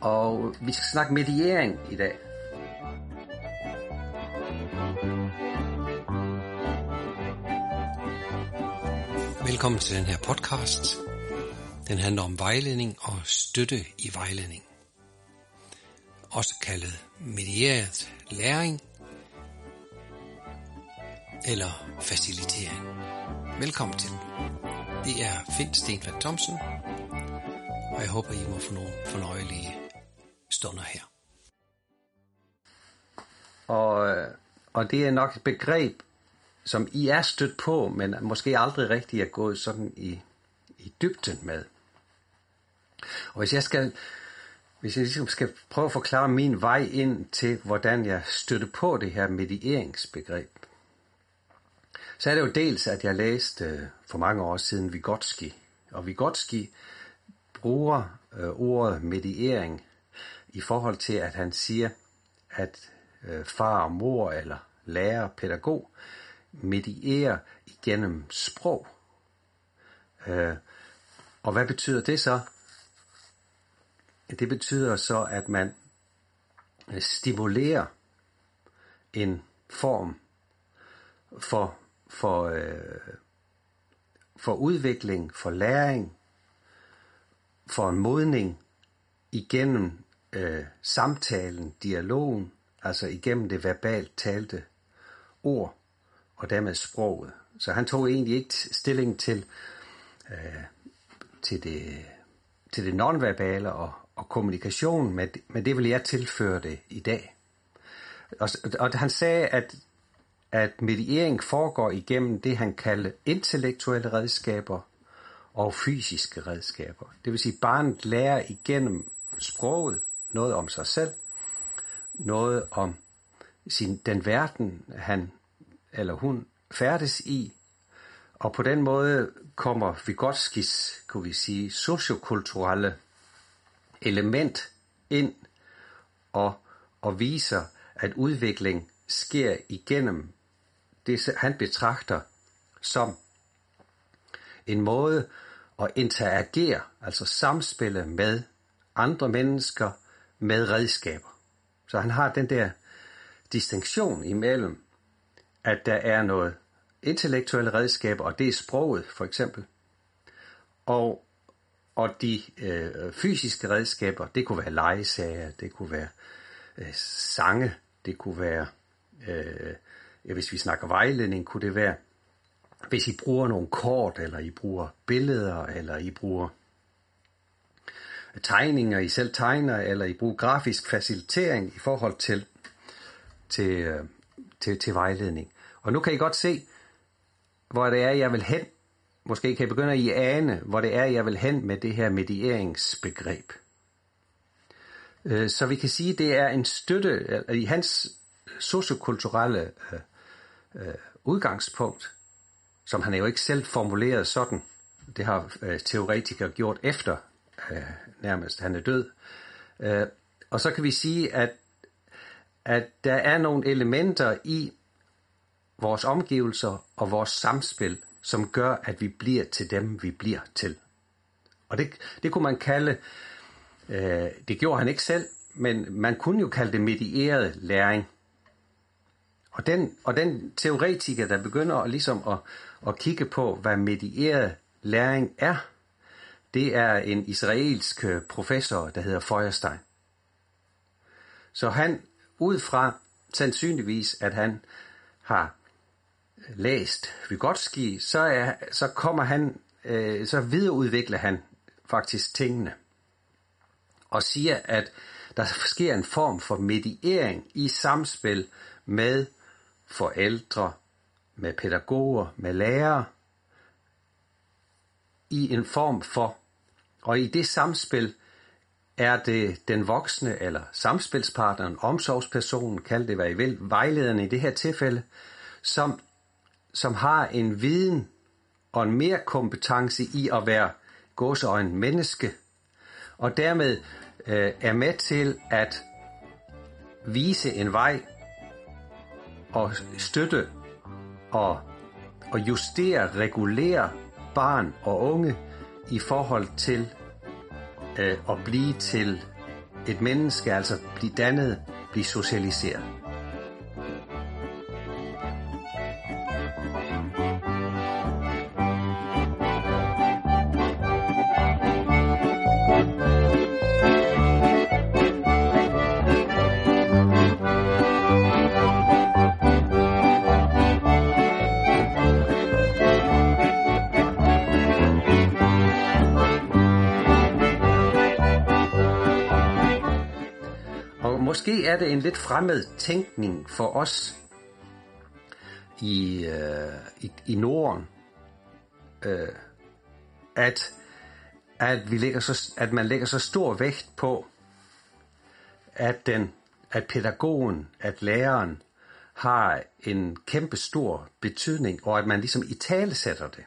og vi skal snakke mediering i dag. Velkommen til den her podcast. Den handler om vejledning og støtte i vejledning. Også kaldet medieret læring eller facilitering. Velkommen til. Det er Finn Stenfeldt Thomsen, og jeg håber, I må få nogle fornøjelige stunder her. Og, øh, og det er nok et begreb, som I er stødt på, men måske aldrig rigtig er gået sådan i, i dybden med. Og hvis jeg skal, hvis jeg ligesom skal prøve at forklare min vej ind til, hvordan jeg støtte på det her medieringsbegreb, så er det jo dels, at jeg læste øh, for mange år siden Vygotsky. Og Vygotsky bruger øh, ordet mediering i forhold til, at han siger, at øh, far og mor eller lærer, pædagog, medierer igennem sprog. Øh, og hvad betyder det så? Det betyder så, at man øh, stimulerer en form for, for, øh, for udvikling, for læring, for en modning igennem øh, samtalen, dialogen, altså igennem det verbalt talte ord og dermed sproget. Så han tog egentlig ikke stilling til, øh, til det, til det nonverbale og, og kommunikation, men, men det vil jeg tilføre det i dag. Og, og han sagde, at, at mediering foregår igennem det, han kaldte intellektuelle redskaber og fysiske redskaber. Det vil sige, at barnet lærer igennem sproget noget om sig selv, noget om sin, den verden, han eller hun færdes i, og på den måde kommer Vygotskis, kunne vi sige, sociokulturelle element ind og, og viser, at udvikling sker igennem det, han betragter som en måde at interagere, altså samspille med andre mennesker med redskaber. Så han har den der distinktion imellem at der er noget intellektuelle redskaber, og det er sproget for eksempel. Og, og de øh, fysiske redskaber, det kunne være legesager, det kunne være øh, sange, det kunne være, øh, ja, hvis vi snakker vejledning, kunne det være, hvis I bruger nogle kort, eller I bruger billeder, eller I bruger tegninger, I selv tegner, eller I bruger grafisk facilitering i forhold til, til, øh, til, til vejledning. Og nu kan I godt se, hvor det er, jeg vil hen. Måske kan I begynde at I ane, hvor det er, jeg vil hen med det her medieringsbegreb. Øh, så vi kan sige, det er en støtte øh, i hans sociokulturelle udgangspunkt, som han jo ikke selv formuleret sådan. Det har teoretikere gjort efter Øh, nærmest han er død. Øh, og så kan vi sige, at, at der er nogle elementer i vores omgivelser og vores samspil, som gør, at vi bliver til dem, vi bliver til. Og det, det kunne man kalde, øh, det gjorde han ikke selv, men man kunne jo kalde det medieret læring. Og den, og den teoretiker, der begynder at, ligesom at, at kigge på, hvad medieret læring er, det er en israelsk professor, der hedder Feuerstein. Så han, ud fra sandsynligvis, at han har læst Vygotsky, så, er, så kommer han, øh, så videreudvikler han faktisk tingene og siger, at der sker en form for mediering i samspil med forældre, med pædagoger, med lærere, i en form for, og i det samspil er det den voksne eller samspilspartneren, omsorgspersonen, kald det hvad I vil, vejlederen i det her tilfælde, som som har en viden og en mere kompetence i at være gåseøjne menneske, og dermed øh, er med til at vise en vej og støtte og, og justere, regulere barn og unge i forhold til øh, at blive til et menneske altså blive dannet, blive socialiseret. Det en lidt fremmed tænkning for os i, øh, i, i Norden, øh, at, at, vi lægger så, at man lægger så stor vægt på, at, den, at pædagogen, at læreren har en kæmpe stor betydning, og at man ligesom i tale sætter det.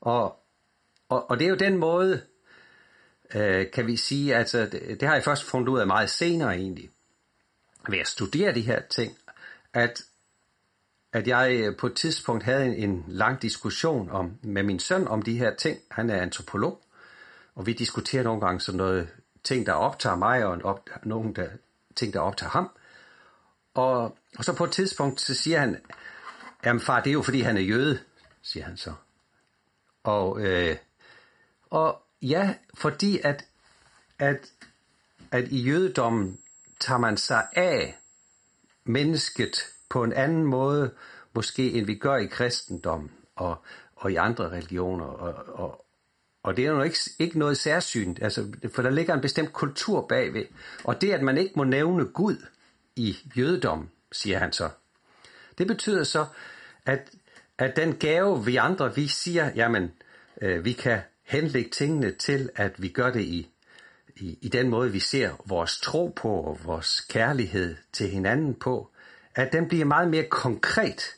Og, og, og det er jo den måde, øh, kan vi sige, altså det, det har jeg først fundet ud af meget senere egentlig, ved at studere de her ting, at, at jeg øh, på et tidspunkt havde en, en lang diskussion om, med min søn om de her ting. Han er antropolog, og vi diskuterer nogle gange sådan noget ting, der optager mig, og op, nogle der, ting, der optager ham. Og, og så på et tidspunkt, så siger han, jamen far, det er jo fordi, han er jøde, siger han så. Og, øh, og, Ja, fordi at, at, at i jødedommen tager man sig af mennesket på en anden måde, måske end vi gør i kristendommen og, og i andre religioner. Og, og, og det er jo ikke, ikke noget særsynt, altså, for der ligger en bestemt kultur bagved. Og det, at man ikke må nævne Gud i jødedommen, siger han så, det betyder så, at, at den gave, vi andre, vi siger, jamen, øh, vi kan henlægge tingene til, at vi gør det i, i, i den måde, vi ser vores tro på og vores kærlighed til hinanden på, at den bliver meget mere konkret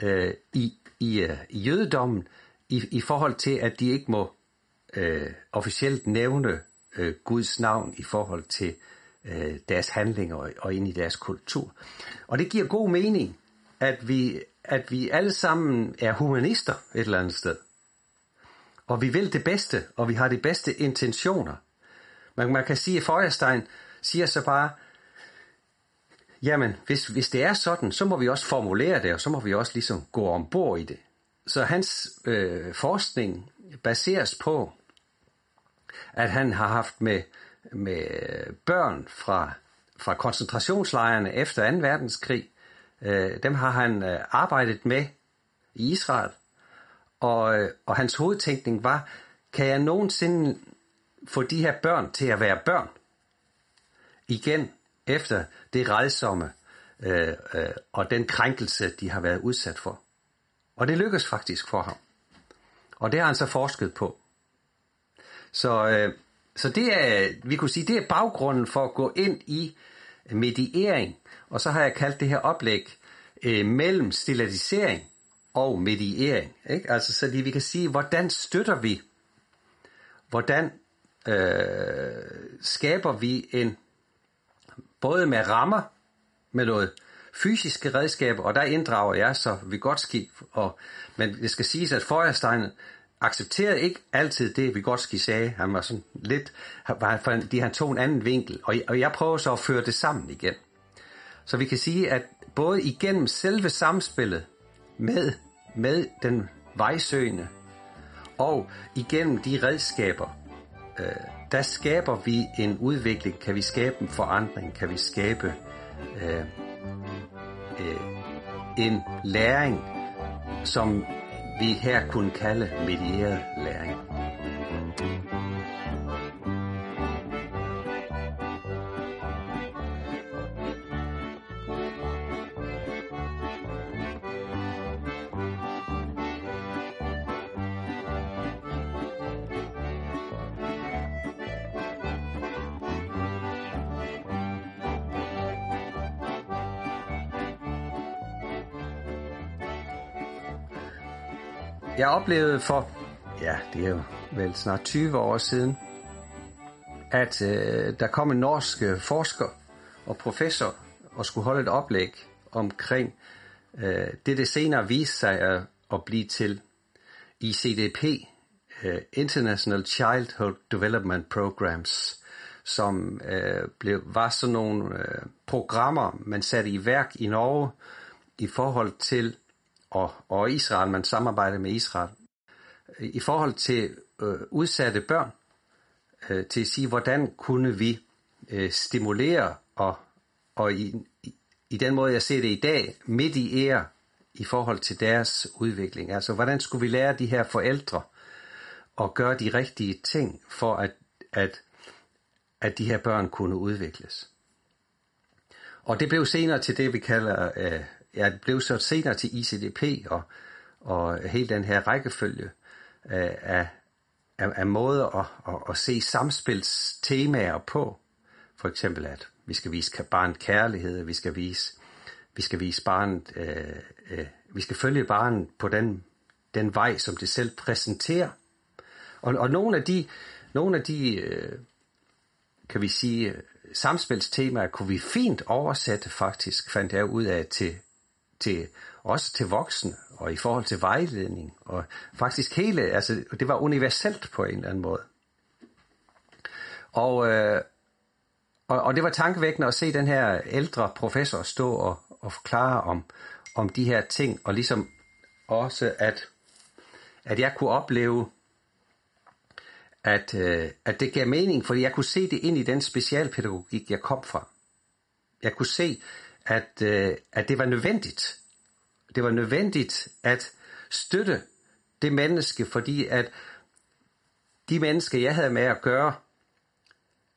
øh, i, i, øh, i jødedommen i, i forhold til, at de ikke må øh, officielt nævne øh, Guds navn i forhold til øh, deres handlinger og, og ind i deres kultur. Og det giver god mening, at vi, at vi alle sammen er humanister et eller andet sted og vi vil det bedste, og vi har de bedste intentioner. Men man kan sige, at Feuerstein siger så bare, jamen, hvis, hvis det er sådan, så må vi også formulere det, og så må vi også ligesom gå ombord i det. Så hans øh, forskning baseres på, at han har haft med, med børn fra, fra koncentrationslejrene efter 2. verdenskrig. Øh, dem har han øh, arbejdet med i Israel. Og, øh, og hans hovedtænkning var, kan jeg nogensinde få de her børn til at være børn? Igen, efter det redsomme øh, øh, og den krænkelse, de har været udsat for. Og det lykkedes faktisk for ham. Og det har han så forsket på. Så, øh, så det er, vi kunne sige, det er baggrunden for at gå ind i mediering. Og så har jeg kaldt det her oplæg øh, mellem stillatisering og mediering. Ikke? Altså, så vi kan sige, hvordan støtter vi, hvordan øh, skaber vi en, både med rammer, med noget fysiske redskaber, og der inddrager jeg så Vygotsky, og, men det skal siges, at Feuerstein accepterede ikke altid det, Vygotsky sagde. Han var sådan lidt, fordi han tog en anden vinkel, og, og jeg prøver så at føre det sammen igen. Så vi kan sige, at både igennem selve samspillet med, med den vejsøgende. Og igennem de redskaber, øh, der skaber vi en udvikling, kan vi skabe en forandring, kan vi skabe øh, øh, en læring, som vi her kunne kalde medieret læring. Jeg oplevede for, ja, det er jo vel snart 20 år siden, at øh, der kom en norsk øh, forsker og professor og skulle holde et oplæg omkring øh, det, det senere viste sig at, at blive til ICDP, øh, International Childhood Development Programs, som øh, blev, var sådan nogle øh, programmer, man satte i værk i Norge i forhold til, og, og Israel, man samarbejder med Israel, i forhold til øh, udsatte børn, øh, til at sige, hvordan kunne vi øh, stimulere og, og i, i, i den måde, jeg ser det i dag, midt i ære i forhold til deres udvikling. Altså, hvordan skulle vi lære de her forældre at gøre de rigtige ting, for at, at, at de her børn kunne udvikles. Og det blev senere til det, vi kalder, øh, jeg blev så senere til ICDP og, og hele den her rækkefølge øh, af, af, af måder at, at, at se samspilstemaer på. For eksempel, at vi skal vise barnet kærlighed, vi skal vise, vi skal vise barnet, øh, øh, vi skal følge barnet på den, den vej, som det selv præsenterer. Og, og nogle af de, nogle af de øh, kan vi sige, samspilstemaer kunne vi fint oversætte faktisk, fandt jeg ud af, til, til, også til voksne, og i forhold til vejledning, og faktisk hele, altså det var universelt på en eller anden måde. Og, øh, og, og det var tankevækkende at se den her ældre professor stå og, og forklare om, om de her ting, og ligesom også, at, at jeg kunne opleve, at, øh, at det gav mening, fordi jeg kunne se det ind i den specialpædagogik, jeg kom fra. Jeg kunne se, at, øh, at det var nødvendigt. Det var nødvendigt at støtte det menneske, fordi at de mennesker, jeg havde med at gøre,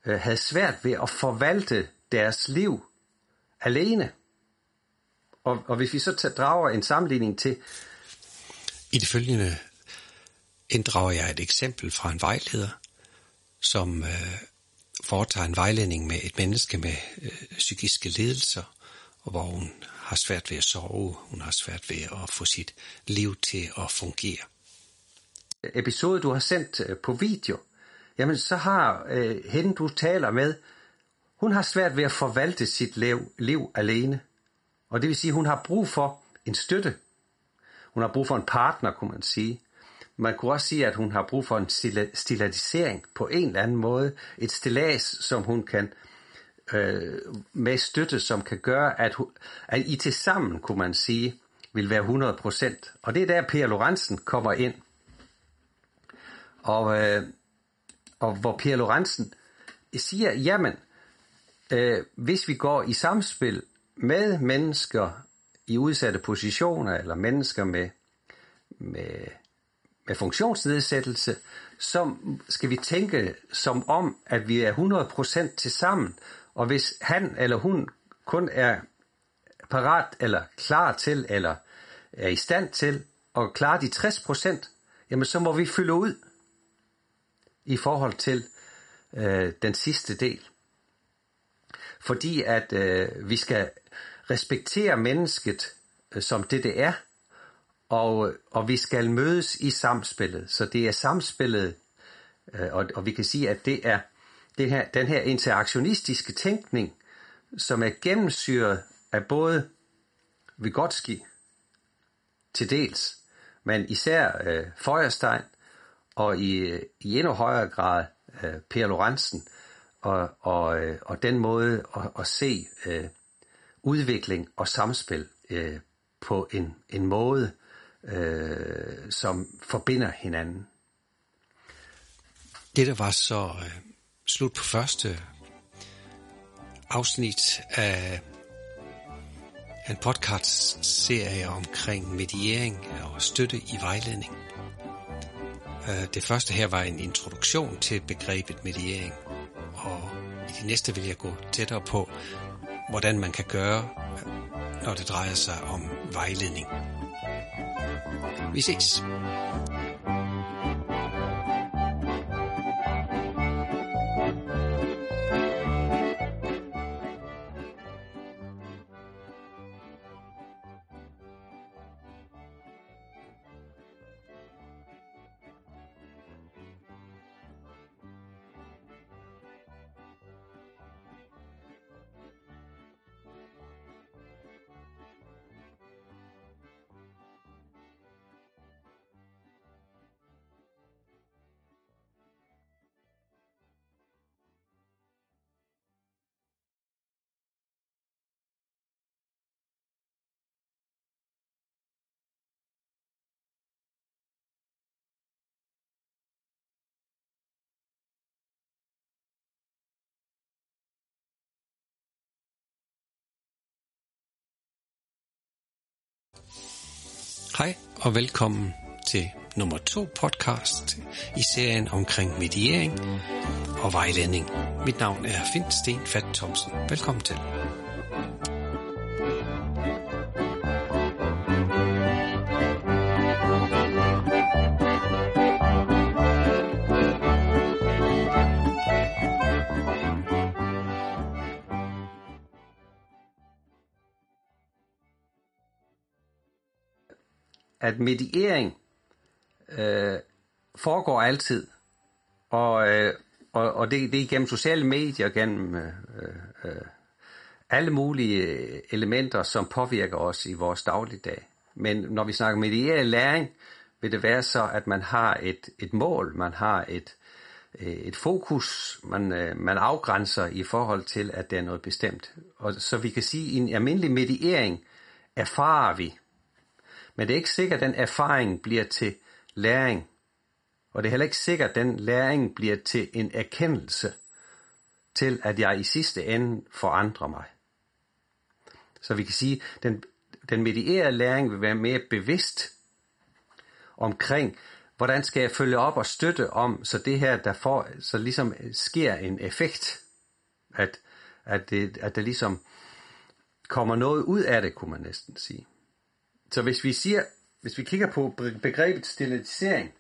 øh, havde svært ved at forvalte deres liv alene. Og, og hvis vi så drager en sammenligning til... I det følgende inddrager jeg et eksempel fra en vejleder, som øh, foretager en vejledning med et menneske med øh, psykiske lidelser, og hvor hun har svært ved at sove, hun har svært ved at få sit liv til at fungere. Episode, du har sendt øh, på video, jamen så har øh, hende, du taler med, hun har svært ved at forvalte sit liv, liv alene. Og det vil sige, hun har brug for en støtte. Hun har brug for en partner, kunne man sige. Man kunne også sige, at hun har brug for en stilatisering på en eller anden måde. Et stillads, som hun kan øh, med støtte, som kan gøre, at, at I til sammen, kunne man sige, vil være 100%. Og det er der, Per Lorentzen kommer ind. Og, øh, og hvor Per Lorentzen siger, jamen, øh, hvis vi går i samspil med mennesker i udsatte positioner, eller mennesker med, med med funktionsnedsættelse, så skal vi tænke som om, at vi er 100% til sammen, og hvis han eller hun kun er parat eller klar til, eller er i stand til at klare de 60%, jamen så må vi fylde ud i forhold til øh, den sidste del. Fordi at øh, vi skal respektere mennesket øh, som det det er, og, og vi skal mødes i samspillet. Så det er samspillet, øh, og, og vi kan sige, at det er det her, den her interaktionistiske tænkning, som er gennemsyret af både Vygotsky til dels, men især øh, Feuerstein, og i, i endnu højere grad øh, Per Lorentzen, og, og, øh, og den måde at, at se øh, udvikling og samspil øh, på en, en måde, øh, som forbinder hinanden. Det der var så øh, slut på første afsnit af en podcast-serie omkring mediering og støtte i vejledning. Øh, det første her var en introduktion til begrebet mediering, og i det næste vil jeg gå tættere på, hvordan man kan gøre, når det drejer sig om vejledning. Vi ses. Hej og velkommen til nummer to podcast i serien omkring mediering og vejledning. Mit navn er Finn Sten Fat Thomsen. Velkommen til. At mediering øh, foregår altid, og, øh, og, og det, det er gennem sociale medier, gennem øh, øh, alle mulige øh, elementer, som påvirker os i vores dagligdag. Men når vi snakker medieret læring, vil det være så, at man har et, et mål, man har et, øh, et fokus, man, øh, man afgrænser i forhold til, at det er noget bestemt. Og så vi kan sige, at i en almindelig mediering erfarer vi, men det er ikke sikkert, at den erfaring bliver til læring. Og det er heller ikke sikkert, at den læring bliver til en erkendelse til, at jeg i sidste ende forandrer mig. Så vi kan sige, at den, den medierede læring vil være mere bevidst omkring, hvordan skal jeg følge op og støtte om, så det her, der får, så ligesom sker en effekt, at, at, det, at det ligesom kommer noget ud af det, kunne man næsten sige. Så hvis vi siger, hvis vi kigger på begrebet stillatisering,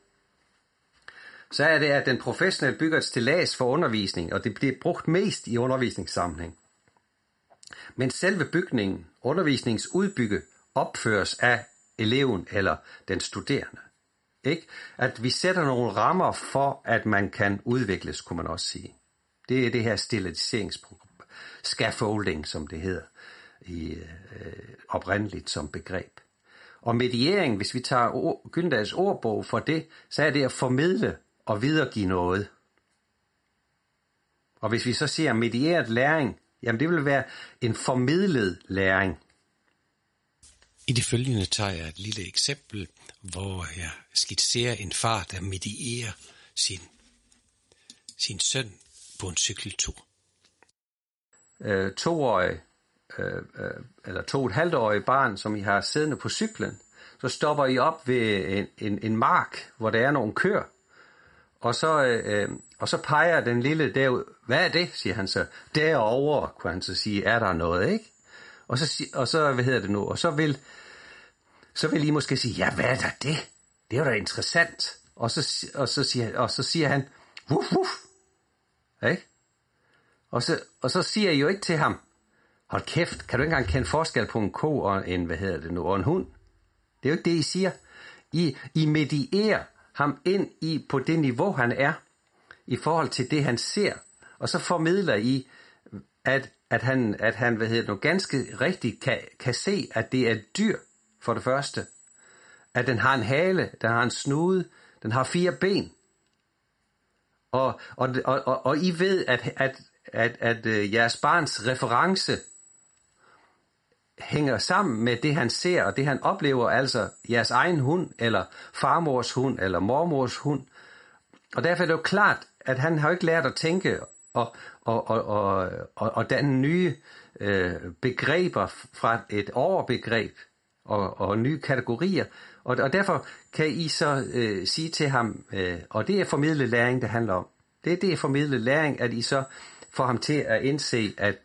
så er det, at den professionelle bygger et stillads for undervisning, og det bliver brugt mest i undervisningssammenhæng. Men selve bygningen, undervisningsudbygge, opføres af eleven eller den studerende. Ikke? At vi sætter nogle rammer for, at man kan udvikles, kunne man også sige. Det er det her stillatiseringsprogram. Scaffolding, som det hedder i, øh, oprindeligt som begreb. Og mediering, hvis vi tager ord, Gyldendals ordbog for det, så er det at formidle og videregive noget. Og hvis vi så siger medieret læring, jamen det vil være en formidlet læring. I det følgende tager jeg et lille eksempel, hvor jeg skitserer en far, der medierer sin, sin søn på en cykeltur. Øh, toårig Øh, øh, eller to og et halvt årige barn, som I har siddende på cyklen, så stopper I op ved en, en, en mark, hvor der er nogle køer, og så, øh, øh og så peger den lille derud, hvad er det, siger han så, derovre, kunne han så sige, er der noget, ikke? Og så, og så hvad hedder det nu, og så vil, så vil I måske sige, ja, hvad er der det? Det er jo da interessant. Og så, og så, siger, og så siger han, wuff, wuff, ikke? Og så, og så siger I jo ikke til ham, hold kæft, kan du ikke engang kende forskel på en ko og en, hvad hedder det nu, og en hund? Det er jo ikke det, I siger. I, I medierer ham ind i på det niveau, han er, i forhold til det, han ser. Og så formidler I, at, at han, at han hvad hedder det nu, ganske rigtigt kan, kan se, at det er et dyr, for det første. At den har en hale, den har en snude, den har fire ben. Og, og, og, og, og I ved, at, at, at, at, at jeres barns reference hænger sammen med det, han ser og det, han oplever, altså jeres egen hund, eller farmors hund, eller mormors hund. Og derfor er det jo klart, at han har jo ikke lært at tænke og, og, og, og, og, og danne nye øh, begreber fra et overbegreb og, og nye kategorier. Og, og derfor kan I så øh, sige til ham, øh, og det er formidlet læring, det handler om. Det, det er formidlet læring, at I så får ham til at indse, at,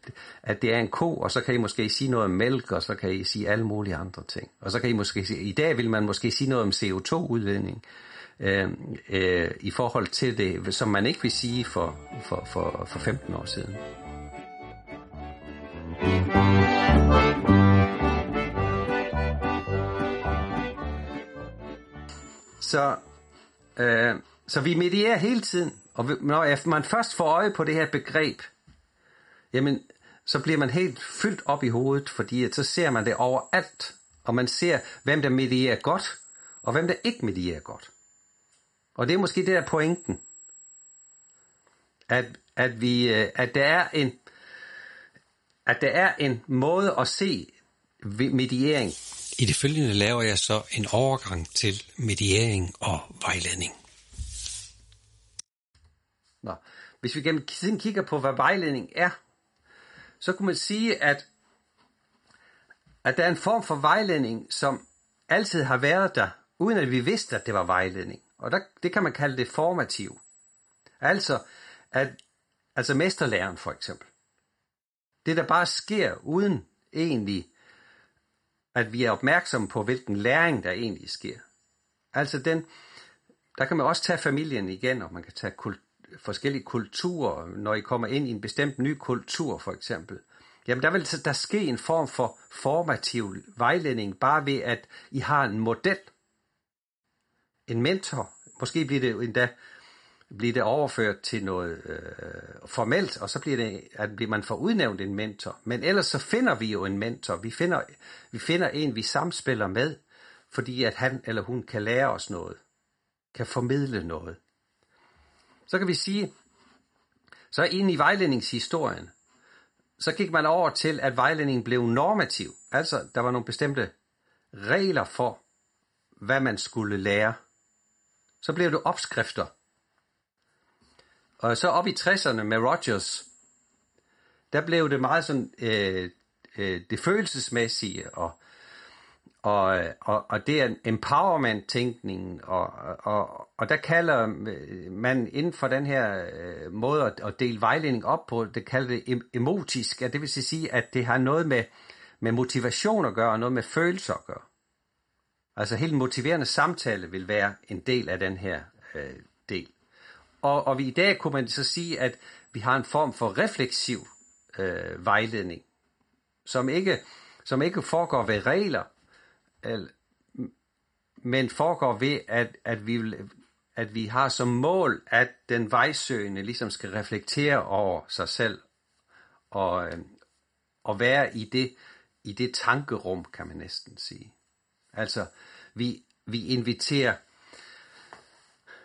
at det er en ko, og så kan I måske sige noget om mælk, og så kan I sige alle mulige andre ting. Og så kan I måske sige, i dag vil man måske sige noget om CO2-udvinding øh, øh, i forhold til det, som man ikke vil sige for, for, for, for 15 år siden. Så, øh, så vi medierer hele tiden. Og når man først får øje på det her begreb, jamen, så bliver man helt fyldt op i hovedet, fordi at så ser man det overalt, og man ser, hvem der medierer godt, og hvem der ikke medierer godt. Og det er måske det der pointen, at, at, vi, øh, at, der er en, at der er en måde at se mediering. I det følgende laver jeg så en overgang til mediering og vejledning. Nå. Hvis vi gennem tiden kigger på, hvad vejledning er, så kunne man sige, at, at der er en form for vejledning, som altid har været der, uden at vi vidste, at det var vejledning. Og der, det kan man kalde det formativ. Altså, at, altså mesterlæren for eksempel. Det, der bare sker uden egentlig, at vi er opmærksomme på, hvilken læring, der egentlig sker. Altså den, der kan man også tage familien igen, og man kan tage kult, forskellige kulturer, når I kommer ind i en bestemt ny kultur for eksempel. Jamen der vil der ske en form for formativ vejledning, bare ved at I har en model, en mentor. Måske bliver det endda bliver det overført til noget øh, formelt, og så bliver, det, at bliver man får udnævnt en mentor. Men ellers så finder vi jo en mentor. Vi finder, vi finder en, vi samspiller med, fordi at han eller hun kan lære os noget, kan formidle noget. Så kan vi sige, så ind i vejledningshistorien, så gik man over til, at vejledningen blev normativ. Altså, der var nogle bestemte regler for, hvad man skulle lære. Så blev det opskrifter. Og så op i 60'erne med Rogers, der blev det meget sådan, øh, øh, det følelsesmæssige, og, og, øh, og, og det er empowerment-tænkningen, og, og, og der kalder man inden for den her øh, måde at, at dele vejledning op på, det kalder det emotisk, at det vil sige, at det har noget med, med motivation at gøre, og noget med følelser at gøre. Altså helt motiverende samtale vil være en del af den her øh, del. Og, og vi, i dag kunne man så sige, at vi har en form for refleksiv øh, vejledning, som ikke, som ikke foregår ved regler, men foregår ved, at, at, vi, at vi har som mål, at den vejsøgende ligesom skal reflektere over sig selv, og, øh, og være i det, i det tankerum, kan man næsten sige. Altså, vi, vi inviterer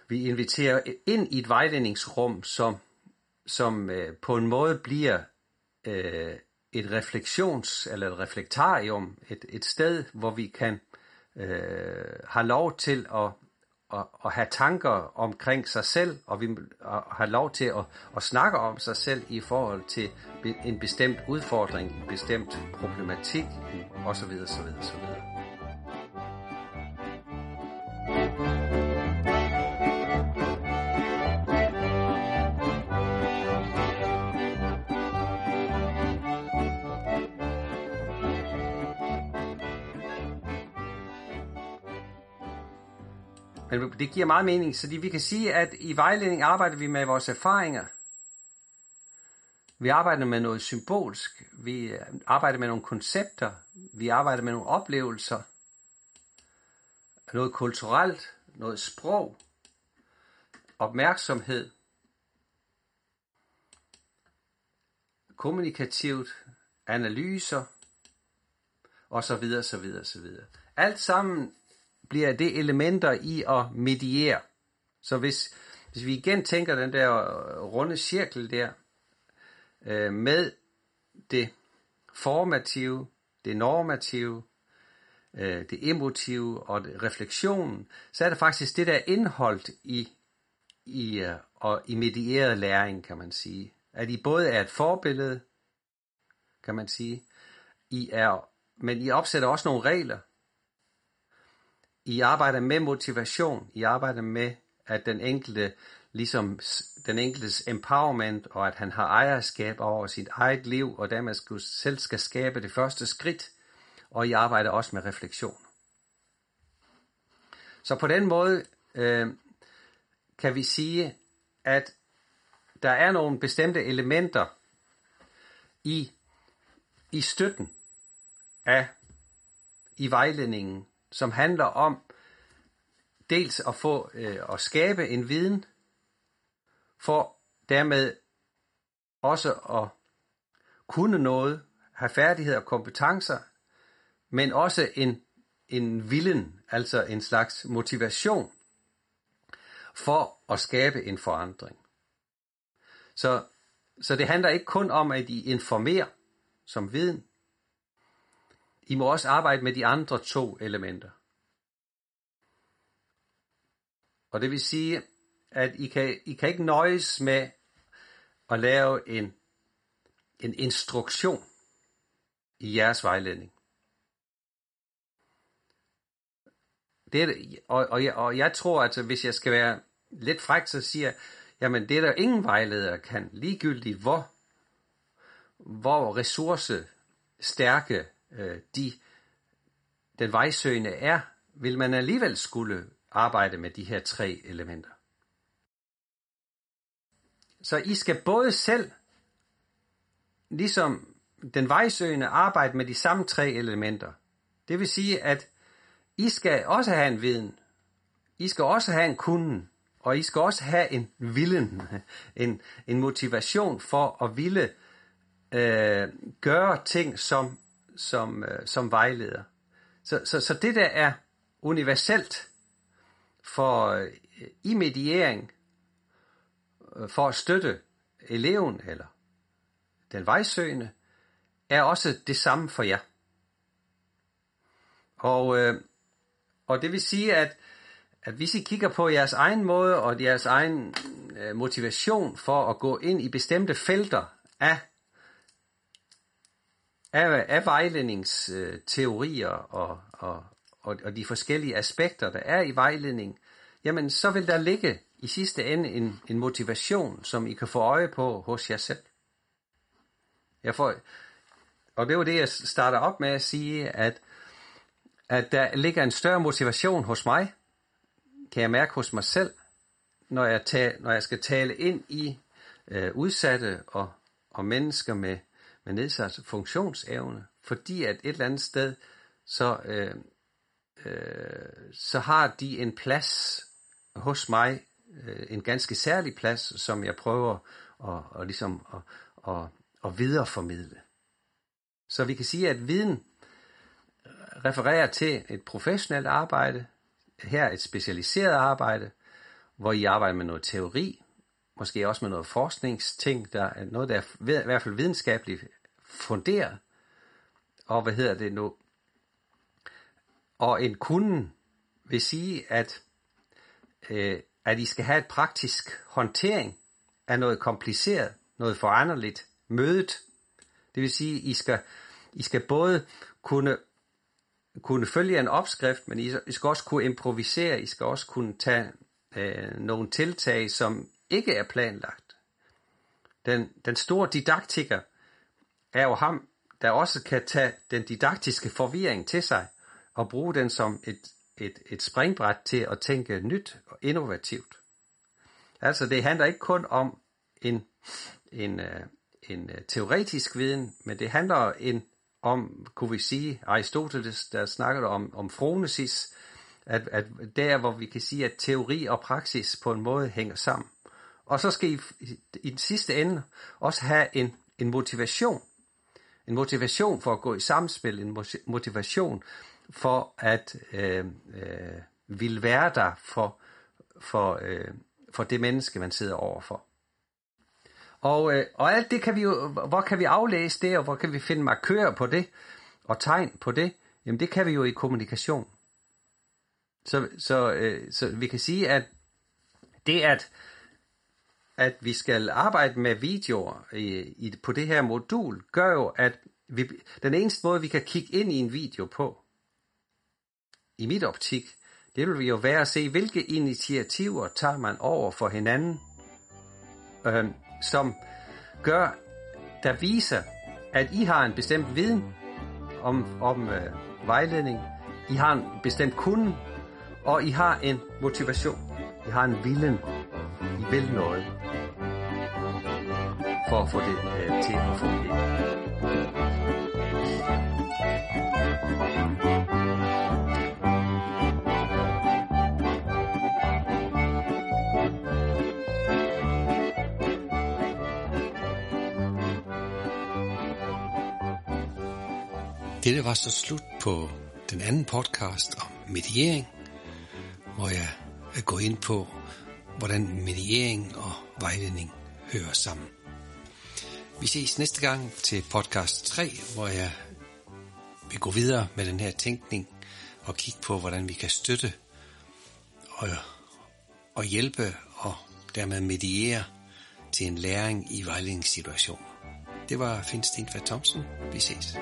vi inviterer ind i et vejledningsrum, som, som øh, på en måde bliver øh, et refleksions- eller et reflektarium, et, et sted, hvor vi kan øh, have lov til at, at, at have tanker omkring sig selv, og vi har lov til at, at snakke om sig selv i forhold til en bestemt udfordring, en bestemt problematik, osv. osv. osv. Men det giver meget mening, så vi kan sige, at i vejledning arbejder vi med vores erfaringer. Vi arbejder med noget symbolsk. Vi øh, arbejder med nogle koncepter. Vi arbejder med nogle oplevelser. Noget kulturelt. Noget sprog. Opmærksomhed. Kommunikativt. Analyser. Og så videre, så videre, så videre. Alt sammen bliver det elementer i at mediere. Så hvis, hvis vi igen tænker den der øh, runde cirkel der, øh, med det formative, det normative, øh, det emotive og det refleksionen, så er det faktisk det, der er indholdt i, i, øh, og i medieret læring, kan man sige. At I både er et forbillede, kan man sige, I er, men I opsætter også nogle regler, i arbejder med motivation, I arbejder med, at den enkelte, ligesom den enkeltes empowerment, og at han har ejerskab over sit eget liv, og dermed skal, selv skal skabe det første skridt, og I arbejder også med refleksion. Så på den måde øh, kan vi sige, at der er nogle bestemte elementer i, i støtten af i vejledningen som handler om dels at få øh, at skabe en viden, for dermed også at kunne noget, have færdigheder og kompetencer, men også en, en villen, altså en slags motivation for at skabe en forandring. Så, så det handler ikke kun om, at I informerer som viden, i må også arbejde med de andre to elementer. Og det vil sige, at I kan, I kan ikke nøjes med at lave en, en instruktion i jeres vejledning. det er, og, og, jeg, og jeg tror, at hvis jeg skal være lidt fræk, så siger jeg, jamen det er der ingen vejleder kan, ligegyldigt hvor, hvor ressourcestærke øh, de, den vejsøgende er, vil man alligevel skulle arbejde med de her tre elementer. Så I skal både selv, ligesom den vejsøgende, arbejde med de samme tre elementer. Det vil sige, at I skal også have en viden. I skal også have en kunden. Og I skal også have en villen, en, en motivation for at ville øh, gøre ting som, som, øh, som vejleder. Så, så, så det der er universelt for øh, i mediering, øh, for at støtte eleven eller den vejsøgende, er også det samme for jer. Og, øh, og det vil sige, at, at hvis I kigger på jeres egen måde og jeres egen øh, motivation for at gå ind i bestemte felter af, af, af vejledningsteorier og, og, og, og de forskellige aspekter, der er i vejledning, jamen så vil der ligge i sidste ende en, en motivation, som I kan få øje på hos jer selv. Jeg får, og det var det, jeg starter op med at sige, at, at der ligger en større motivation hos mig, kan jeg mærke hos mig selv, når jeg, tal, når jeg skal tale ind i øh, udsatte og, og mennesker med, med nedsat funktionsevne, fordi at et eller andet sted, så, øh, øh, så har de en plads hos mig, øh, en ganske særlig plads, som jeg prøver at, og ligesom at, at, at videreformidle. Så vi kan sige, at viden refererer til et professionelt arbejde, her et specialiseret arbejde, hvor I arbejder med noget teori, måske også med noget forskningsting, der er noget, der er i hvert fald videnskabeligt funderet, og hvad hedder det nu? Og en kunde vil sige, at, øh, at I skal have et praktisk håndtering af noget kompliceret, noget foranderligt, mødet. Det vil sige, at I skal, I skal både kunne, kunne følge en opskrift, men I, I skal også kunne improvisere, I skal også kunne tage øh, nogle tiltag, som ikke er planlagt. Den, den store didaktiker er jo ham, der også kan tage den didaktiske forvirring til sig og bruge den som et, et, et springbræt til at tænke nyt og innovativt. Altså det handler ikke kun om en, en, øh, en øh, teoretisk viden, men det handler en, om, kunne vi sige, Aristoteles, der snakkede om, om fronesis, at, at der hvor vi kan sige, at teori og praksis på en måde hænger sammen. Og så skal I i den sidste ende også have en, en motivation. En motivation for at gå i samspil, en motivation for at øh, øh, vil være der for, for, øh, for det menneske, man sidder overfor. Og, øh, og alt det kan vi jo, hvor kan vi aflæse det, og hvor kan vi finde markører på det, og tegn på det? Jamen det kan vi jo i kommunikation. Så, så, øh, så vi kan sige, at det at, at vi skal arbejde med videoer i, i, på det her modul, gør jo, at vi, den eneste måde, vi kan kigge ind i en video på, i mit optik, det vil jo være at se, hvilke initiativer tager man over for hinanden, øh, som gør, der viser, at I har en bestemt viden om, om øh, vejledning, I har en bestemt kunde, og I har en motivation. I har en vilje vel vil for at få det øh, til at fungere. Dette var så slut på den anden podcast om mediering, hvor jeg er gået ind på, hvordan mediering og vejledning hører sammen. Vi ses næste gang til podcast 3, hvor jeg vil gå videre med den her tænkning og kigge på, hvordan vi kan støtte og, og hjælpe og dermed mediere til en læring i vejledningssituationer. Det var Finn Stenfeldt Thomsen. Vi ses.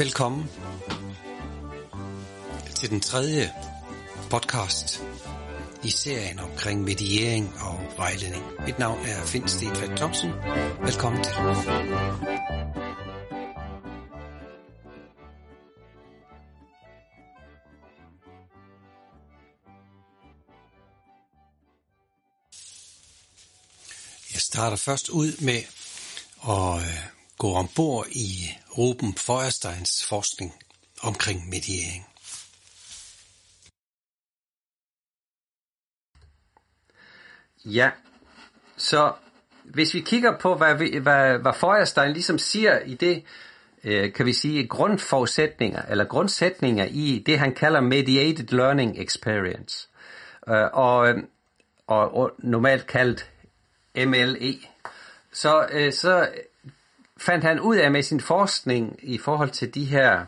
Velkommen til den tredje podcast i serien omkring mediering og vejledning. Mit navn er Finn Stedfald Thomsen. Velkommen til. Jeg starter først ud med at øh, gå ombord i Ruben Feuersteins forskning omkring mediering. Ja, så hvis vi kigger på, hvad, vi, hvad, hvad Feuerstein ligesom siger i det, øh, kan vi sige, grundforudsætninger, eller grundsætninger i det, han kalder mediated learning experience, øh, og, og, og normalt kaldt MLE, så, øh, så fandt han ud af med sin forskning i forhold til de her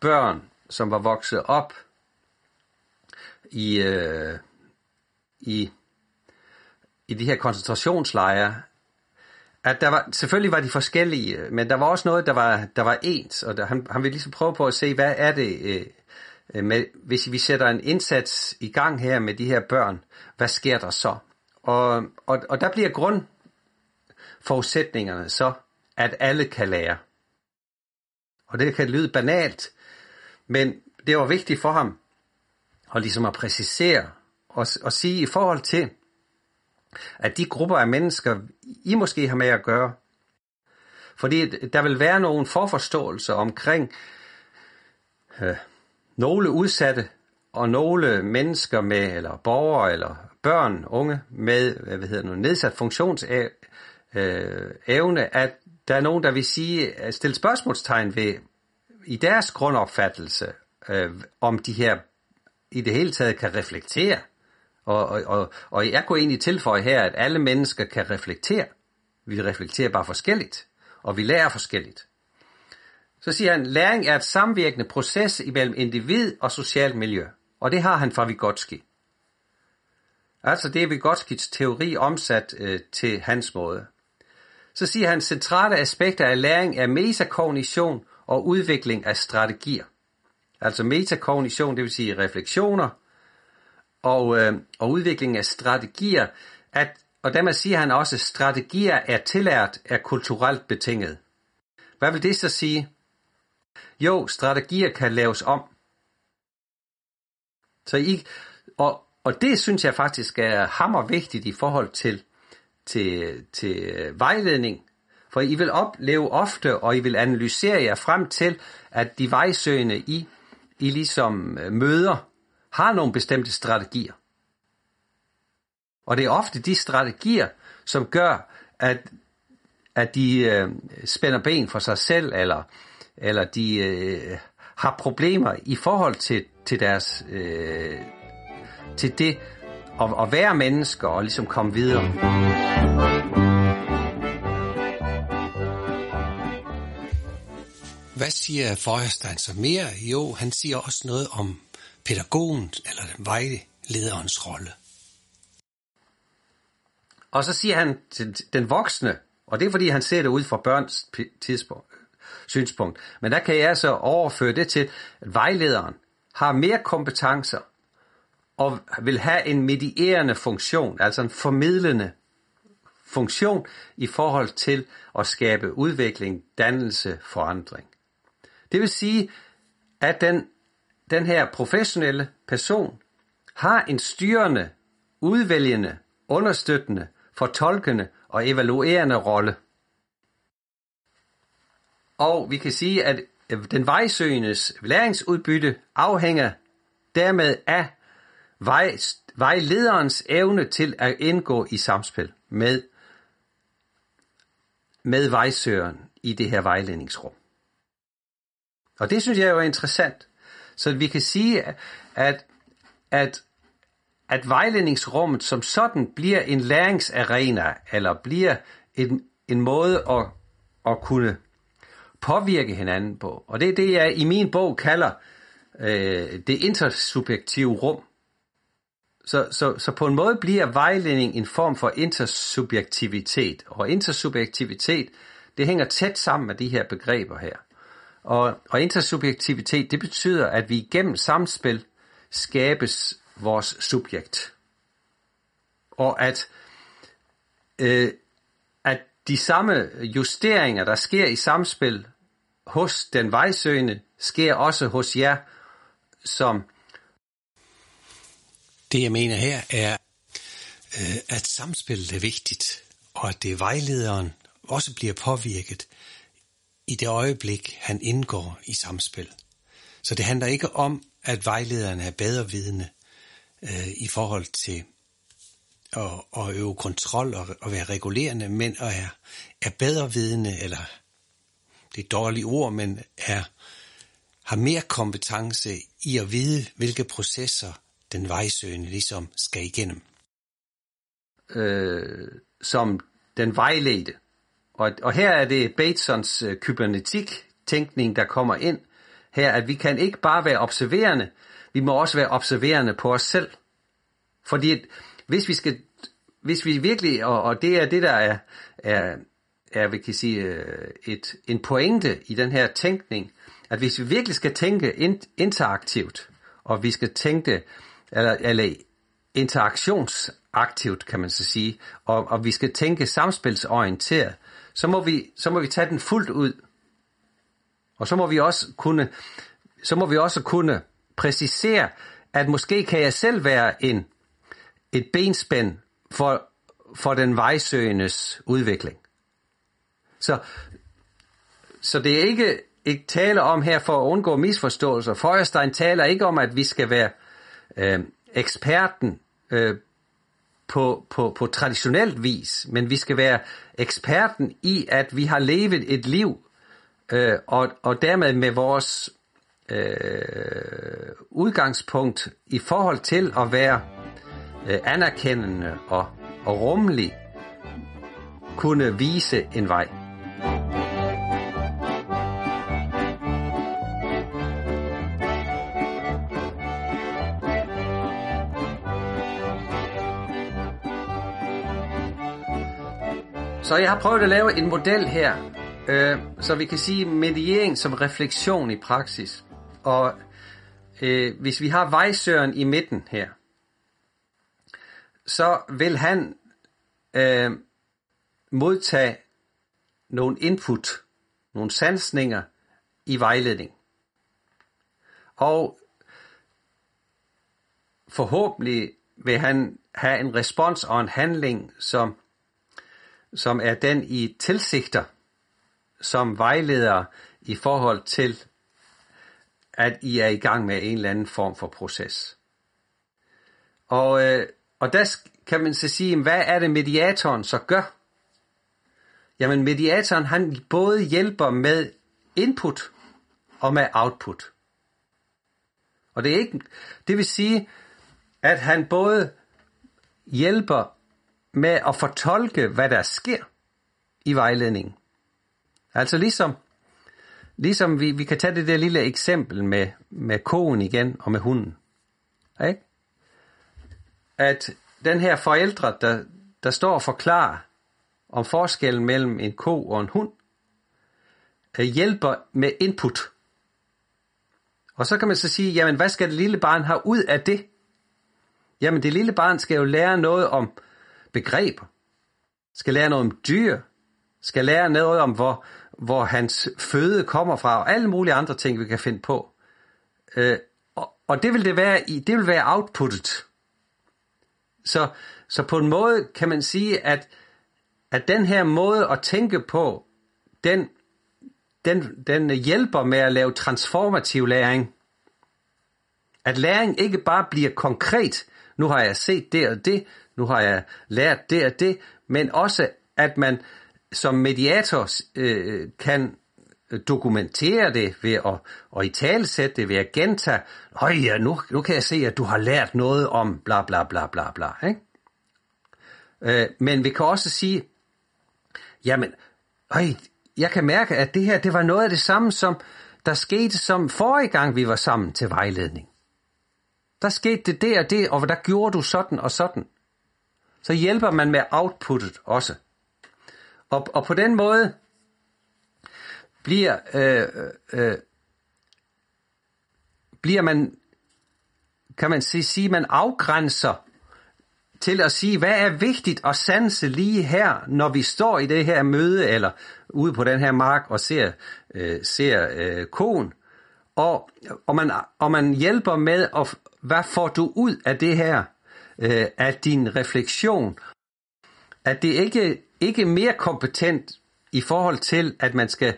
børn, som var vokset op i, øh, i i de her koncentrationslejre, at der var, selvfølgelig var de forskellige, men der var også noget, der var, der var ens, og der, han, han ville ligesom prøve på at se, hvad er det, øh, med, hvis vi sætter en indsats i gang her med de her børn, hvad sker der så? Og, og, og der bliver grundforudsætningerne så, at alle kan lære. Og det kan lyde banalt, men det var vigtigt for ham at ligesom at præcisere og, og sige i forhold til, at de grupper af mennesker, I måske har med at gøre, fordi der vil være nogle forforståelser omkring øh, nogle udsatte og nogle mennesker med, eller borgere, eller børn, unge med hvad hedder nu, nedsat funktionsevne, øh, at der er nogen, der vil sige, øh, stille spørgsmålstegn ved i deres grundopfattelse, øh, om de her i det hele taget kan reflektere og, og, og, og jeg kunne egentlig tilføje her, at alle mennesker kan reflektere. Vi reflekterer bare forskelligt, og vi lærer forskelligt. Så siger han, læring er et samvirkende proces imellem individ og socialt miljø. Og det har han fra Vygotsky. Altså det er Vygotskys teori omsat øh, til hans måde. Så siger han, centrale aspekter af læring er metakognition og udvikling af strategier. Altså metakognition, det vil sige refleksioner, og, øh, og udvikling af strategier, at, og dermed siger han også, at strategier er tillært er kulturelt betinget. Hvad vil det så sige? Jo, strategier kan laves om. Så I, og, og det synes jeg faktisk er hammer vigtigt i forhold til, til, til øh, vejledning. For I vil opleve ofte, og I vil analysere jer frem til, at de vejsøgende I, I ligesom øh, møder, har nogle bestemte strategier. Og det er ofte de strategier, som gør, at, at de øh, spænder ben for sig selv, eller, eller de øh, har problemer i forhold til, til deres øh, til det at, at være mennesker og ligesom komme videre. Hvad siger Feuerstein så mere? Jo, han siger også noget om pædagogen eller vejlederens rolle. Og så siger han til den voksne, og det er fordi han ser det ud fra børns tidspunkt, synspunkt, men der kan jeg så overføre det til, at vejlederen har mere kompetencer og vil have en medierende funktion, altså en formidlende funktion i forhold til at skabe udvikling, dannelse, forandring. Det vil sige, at den den her professionelle person har en styrende, udvælgende, understøttende, fortolkende og evaluerende rolle. Og vi kan sige, at den vejsøgendes læringsudbytte afhænger dermed af vej, vejlederens evne til at indgå i samspil med, med vejsøgeren i det her vejledningsrum. Og det synes jeg jo er interessant. Så vi kan sige, at, at, at vejledningsrummet som sådan bliver en læringsarena, eller bliver en, en måde at, at kunne påvirke hinanden på. Og det er det, jeg i min bog kalder øh, det intersubjektive rum. Så, så, så på en måde bliver vejledning en form for intersubjektivitet. Og intersubjektivitet, det hænger tæt sammen med de her begreber her. Og, og intersubjektivitet, det betyder, at vi gennem samspil skabes vores subjekt. Og at, øh, at de samme justeringer, der sker i samspil hos den vejsøgende, sker også hos jer, som... Det jeg mener her er, øh, at samspillet er vigtigt, og at det er vejlederen også bliver påvirket i det øjeblik, han indgår i samspil. Så det handler ikke om, at vejlederen er bedre vidende øh, i forhold til at, at øve kontrol og at være regulerende, men at er, er bedre vidende, eller det er et dårligt ord, men er, har mere kompetence i at vide, hvilke processer den vejsøgende ligesom skal igennem. Øh, som den vejledte. Og, og her er det Batesons øh, kybernetik-tænkning, der kommer ind. Her, at vi kan ikke bare være observerende, vi må også være observerende på os selv. Fordi hvis vi skal, hvis vi virkelig, og, og det er det, der er, er, er vi kan sige, øh, et, en pointe i den her tænkning, at hvis vi virkelig skal tænke interaktivt, og vi skal tænke, eller, eller interaktionsaktivt, kan man så sige, og, og vi skal tænke samspilsorienteret, så må vi, så må vi tage den fuldt ud. Og så må vi også kunne, så må vi også kunne præcisere, at måske kan jeg selv være en, et benspænd for, for den vejsøgendes udvikling. Så, så det er ikke ikke tale om her for at undgå misforståelser. Feuerstein taler ikke om, at vi skal være øh, eksperten øh, på, på, på traditionelt vis, men vi skal være eksperten i, at vi har levet et liv, øh, og, og dermed med vores øh, udgangspunkt i forhold til at være øh, anerkendende og, og rummelig, kunne vise en vej. Så jeg har prøvet at lave en model her, øh, så vi kan sige mediering som refleksion i praksis. Og øh, hvis vi har vejsøren i midten her, så vil han øh, modtage nogle input, nogle sansninger i vejledning. Og forhåbentlig vil han have en respons og en handling, som som er den I tilsigter som vejleder i forhold til, at I er i gang med en eller anden form for proces. Og, øh, og der kan man så sige, hvad er det mediatoren så gør? Jamen mediatoren han både hjælper med input og med output. Og det er ikke, det vil sige, at han både hjælper med at fortolke, hvad der sker i vejledningen. Altså ligesom, ligesom vi, vi kan tage det der lille eksempel med, med koen igen og med hunden. Ikke? At den her forældre, der, der står og forklarer om forskellen mellem en ko og en hund, øh, hjælper med input. Og så kan man så sige, jamen hvad skal det lille barn have ud af det? Jamen det lille barn skal jo lære noget om begreber, skal lære noget om dyr, skal lære noget om, hvor, hvor hans føde kommer fra, og alle mulige andre ting, vi kan finde på. Øh, og, og det vil det være i, det vil være outputtet. Så, så på en måde kan man sige, at, at den her måde at tænke på, den, den, den hjælper med at lave transformativ læring. At læring ikke bare bliver konkret, nu har jeg set det og det, nu har jeg lært det og det, men også at man som mediator øh, kan dokumentere det ved at, at i talsætte det, ved at gentage, høj ja, nu, nu kan jeg se, at du har lært noget om bla bla bla bla bla. Ikke? Øh, men vi kan også sige, jamen, høj, jeg kan mærke, at det her, det var noget af det samme, som der skete som forrige gang, vi var sammen til vejledning. Der skete det der og det, og der gjorde du sådan og sådan så hjælper man med outputtet også. Og, og på den måde, bliver, øh, øh, bliver man, kan man sige, sige, man afgrænser til at sige, hvad er vigtigt at sanse lige her, når vi står i det her møde, eller ude på den her mark og ser, øh, ser øh, konen, og, og, man, og man hjælper med, at, hvad får du ud af det her, øh, af din refleksion, at det ikke, ikke mere kompetent i forhold til, at man skal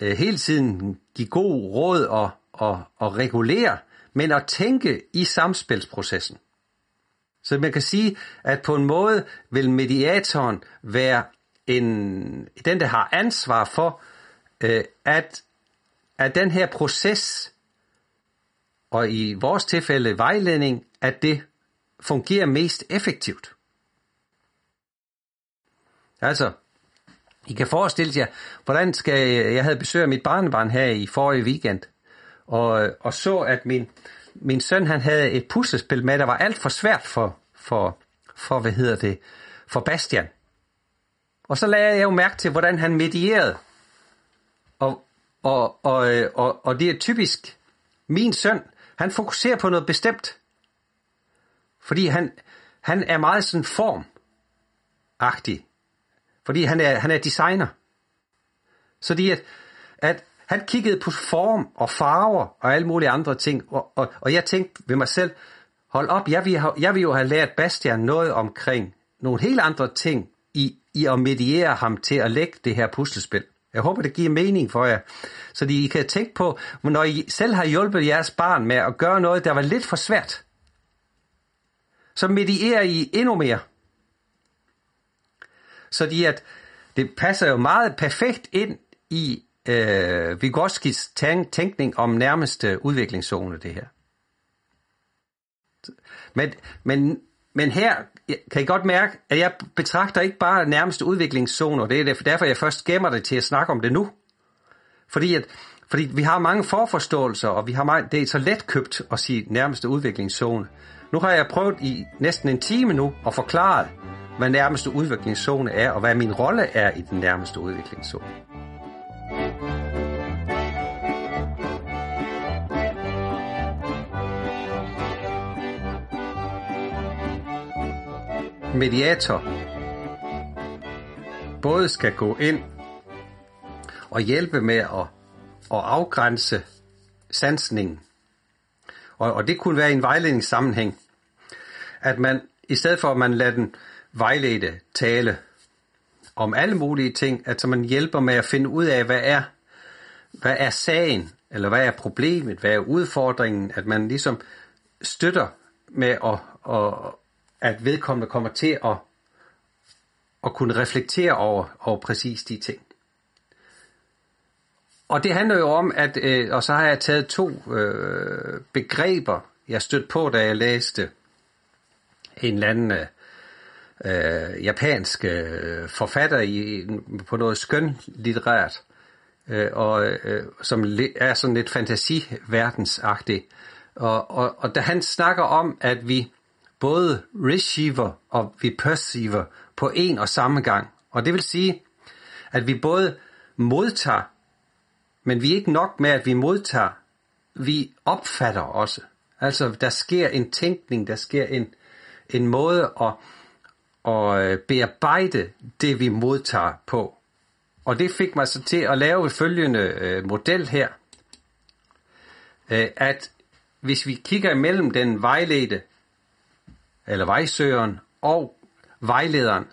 øh, hele tiden give god råd og, og, og regulere, men at tænke i samspilsprocessen. Så man kan sige, at på en måde vil mediatoren være en, den, der har ansvar for, øh, at, at den her proces, og i vores tilfælde vejledning, at det fungerer mest effektivt. Altså, I kan forestille jer, hvordan skal jeg, jeg havde besøg af mit barnebarn her i forrige weekend, og, og så, at min, min søn han havde et puslespil med, der var alt for svært for, for, for hvad hedder det, for Bastian. Og så lagde jeg jo mærke til, hvordan han medierede. Og, og, og, og, og det er typisk, min søn, han fokuserer på noget bestemt. Fordi han, han er meget sådan formagtig. Fordi han er, han er designer. Så det at, at han kiggede på form og farver og alle mulige andre ting. Og, og, og jeg tænkte ved mig selv, hold op, jeg vil, jeg vil jo have lært Bastian noget omkring nogle helt andre ting i, i at mediere ham til at lægge det her puslespil. Jeg håber, det giver mening for jer. Så I kan tænke på, når I selv har hjulpet jeres barn med at gøre noget, der var lidt for svært, så medierer I endnu mere. Så de at det passer jo meget perfekt ind i øh, Vygotsky's tænk, tænkning om nærmeste udviklingszone, det her. Men, men, men her kan I godt mærke, at jeg betragter ikke bare nærmeste udviklingszone, det er derfor, jeg først gemmer det til at snakke om det nu. Fordi, at, fordi vi har mange forforståelser, og vi har meget, det er så let købt at sige nærmeste udviklingszone. Nu har jeg prøvet i næsten en time nu at forklare, hvad nærmeste udviklingszone er, og hvad min rolle er i den nærmeste udviklingszone. Mediator både skal gå ind og hjælpe med at, at afgrænse sansningen. Og, og det kunne være i en vejledningssammenhæng, at man i stedet for at man lader den vejlede tale om alle mulige ting, at så man hjælper med at finde ud af, hvad er, hvad er sagen, eller hvad er problemet, hvad er udfordringen, at man ligesom støtter med, at, at, at vedkommende kommer til at, at kunne reflektere over, over præcis de ting. Og det handler jo om, at, øh, og så har jeg taget to øh, begreber, jeg stødte på, da jeg læste en eller anden øh, japansk øh, forfatter i, på noget skøn litterært, øh, og, øh, som er sådan lidt fantasiverdensagtig. Og, og, og da han snakker om, at vi både receiver og vi perceiver på en og samme gang. Og det vil sige, at vi både modtager, men vi er ikke nok med, at vi modtager, vi opfatter også. Altså, der sker en tænkning, der sker en, en måde at at øh, bearbejde det, vi modtager på. Og det fik mig så til at lave følgende øh, model her, øh, at hvis vi kigger imellem den vejledte, eller vejsøgeren og vejlederen,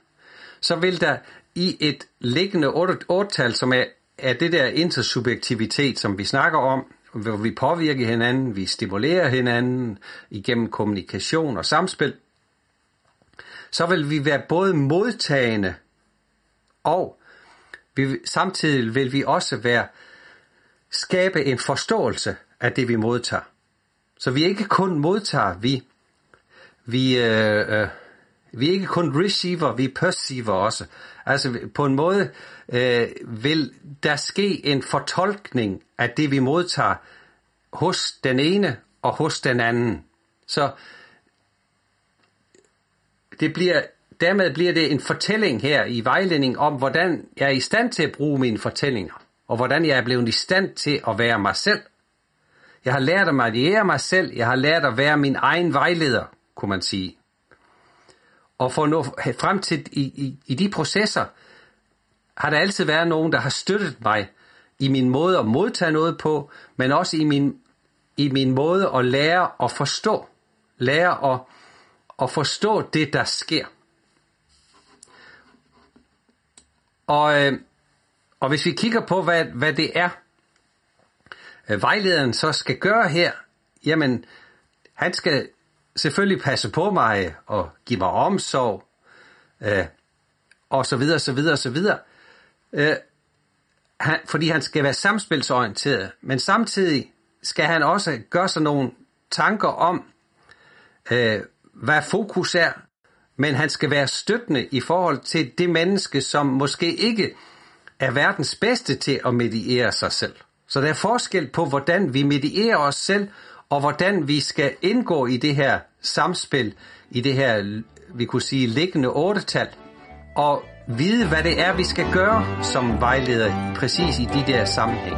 så vil der i et liggende 8-tal, som er, er det der intersubjektivitet, som vi snakker om, hvor vi påvirker hinanden, vi stimulerer hinanden igennem kommunikation og samspil, så vil vi være både modtagende og vi, samtidig vil vi også være skabe en forståelse af det, vi modtager. Så vi ikke kun modtager, vi, vi, øh, øh, vi er ikke kun receiver, vi perceiver også. Altså på en måde øh, vil der ske en fortolkning af det, vi modtager hos den ene og hos den anden. Så det bliver, dermed bliver det en fortælling her i vejledning om, hvordan jeg er i stand til at bruge mine fortællinger. og hvordan jeg er blevet i stand til at være mig selv. Jeg har lært at mediere mig selv, jeg har lært at være min egen vejleder, kunne man sige. Og for at nå frem til i, i, i de processer, har der altid været nogen, der har støttet mig i min måde at modtage noget på, men også i min, i min måde at lære at forstå. Lære at, og forstå det, der sker. Og, øh, og hvis vi kigger på, hvad, hvad det er, øh, vejlederen så skal gøre her, jamen, han skal selvfølgelig passe på mig og give mig omsorg, øh, og så videre, så videre, så videre. Øh, han, fordi han skal være samspilsorienteret, men samtidig skal han også gøre sig nogle tanker om, øh, hvad fokus er, men han skal være støttende i forhold til det menneske, som måske ikke er verdens bedste til at mediere sig selv. Så der er forskel på, hvordan vi medierer os selv, og hvordan vi skal indgå i det her samspil, i det her, vi kunne sige, liggende otte-tal, og vide, hvad det er, vi skal gøre som vejleder, præcis i de der sammenhæng.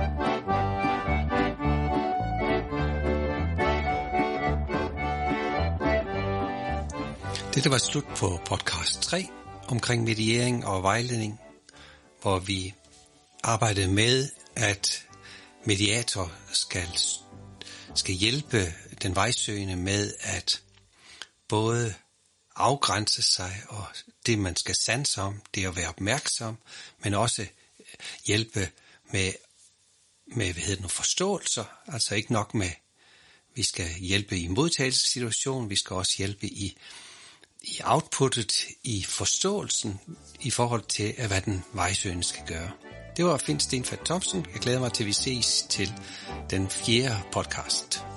Dette var slut på podcast 3 omkring mediering og vejledning, hvor vi arbejdede med, at mediator skal, skal hjælpe den vejsøgende med at både afgrænse sig, og det man skal sanse om, det at være opmærksom, men også øh, hjælpe med, med hvad hedder det, forståelser, altså ikke nok med, vi skal hjælpe i modtagelsessituationen, vi skal også hjælpe i, i outputtet, i forståelsen, i forhold til, hvad den vejsøgende skal gøre. Det var Finn Stenfeld Thompson. Jeg glæder mig til, at vi ses til den fjerde podcast.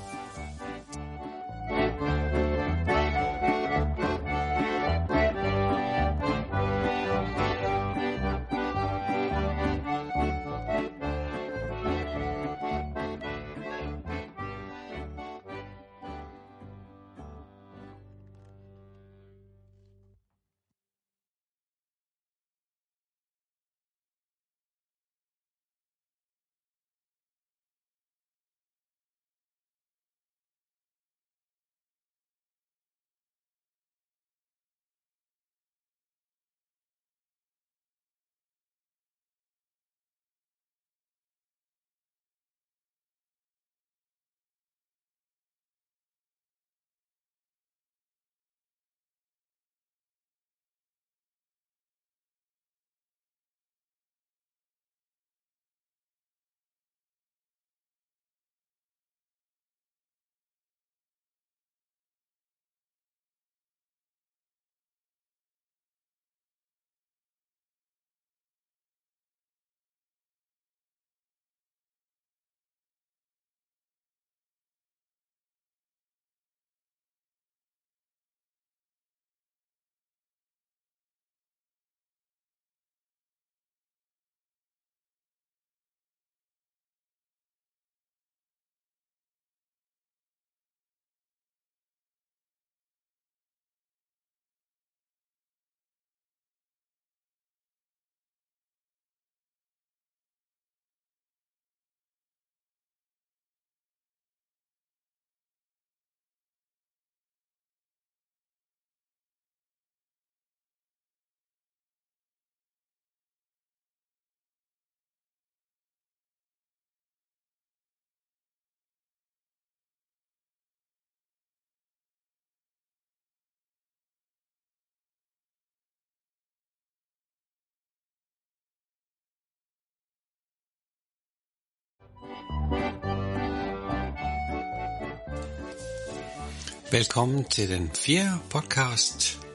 Velkommen til den fjerde podcast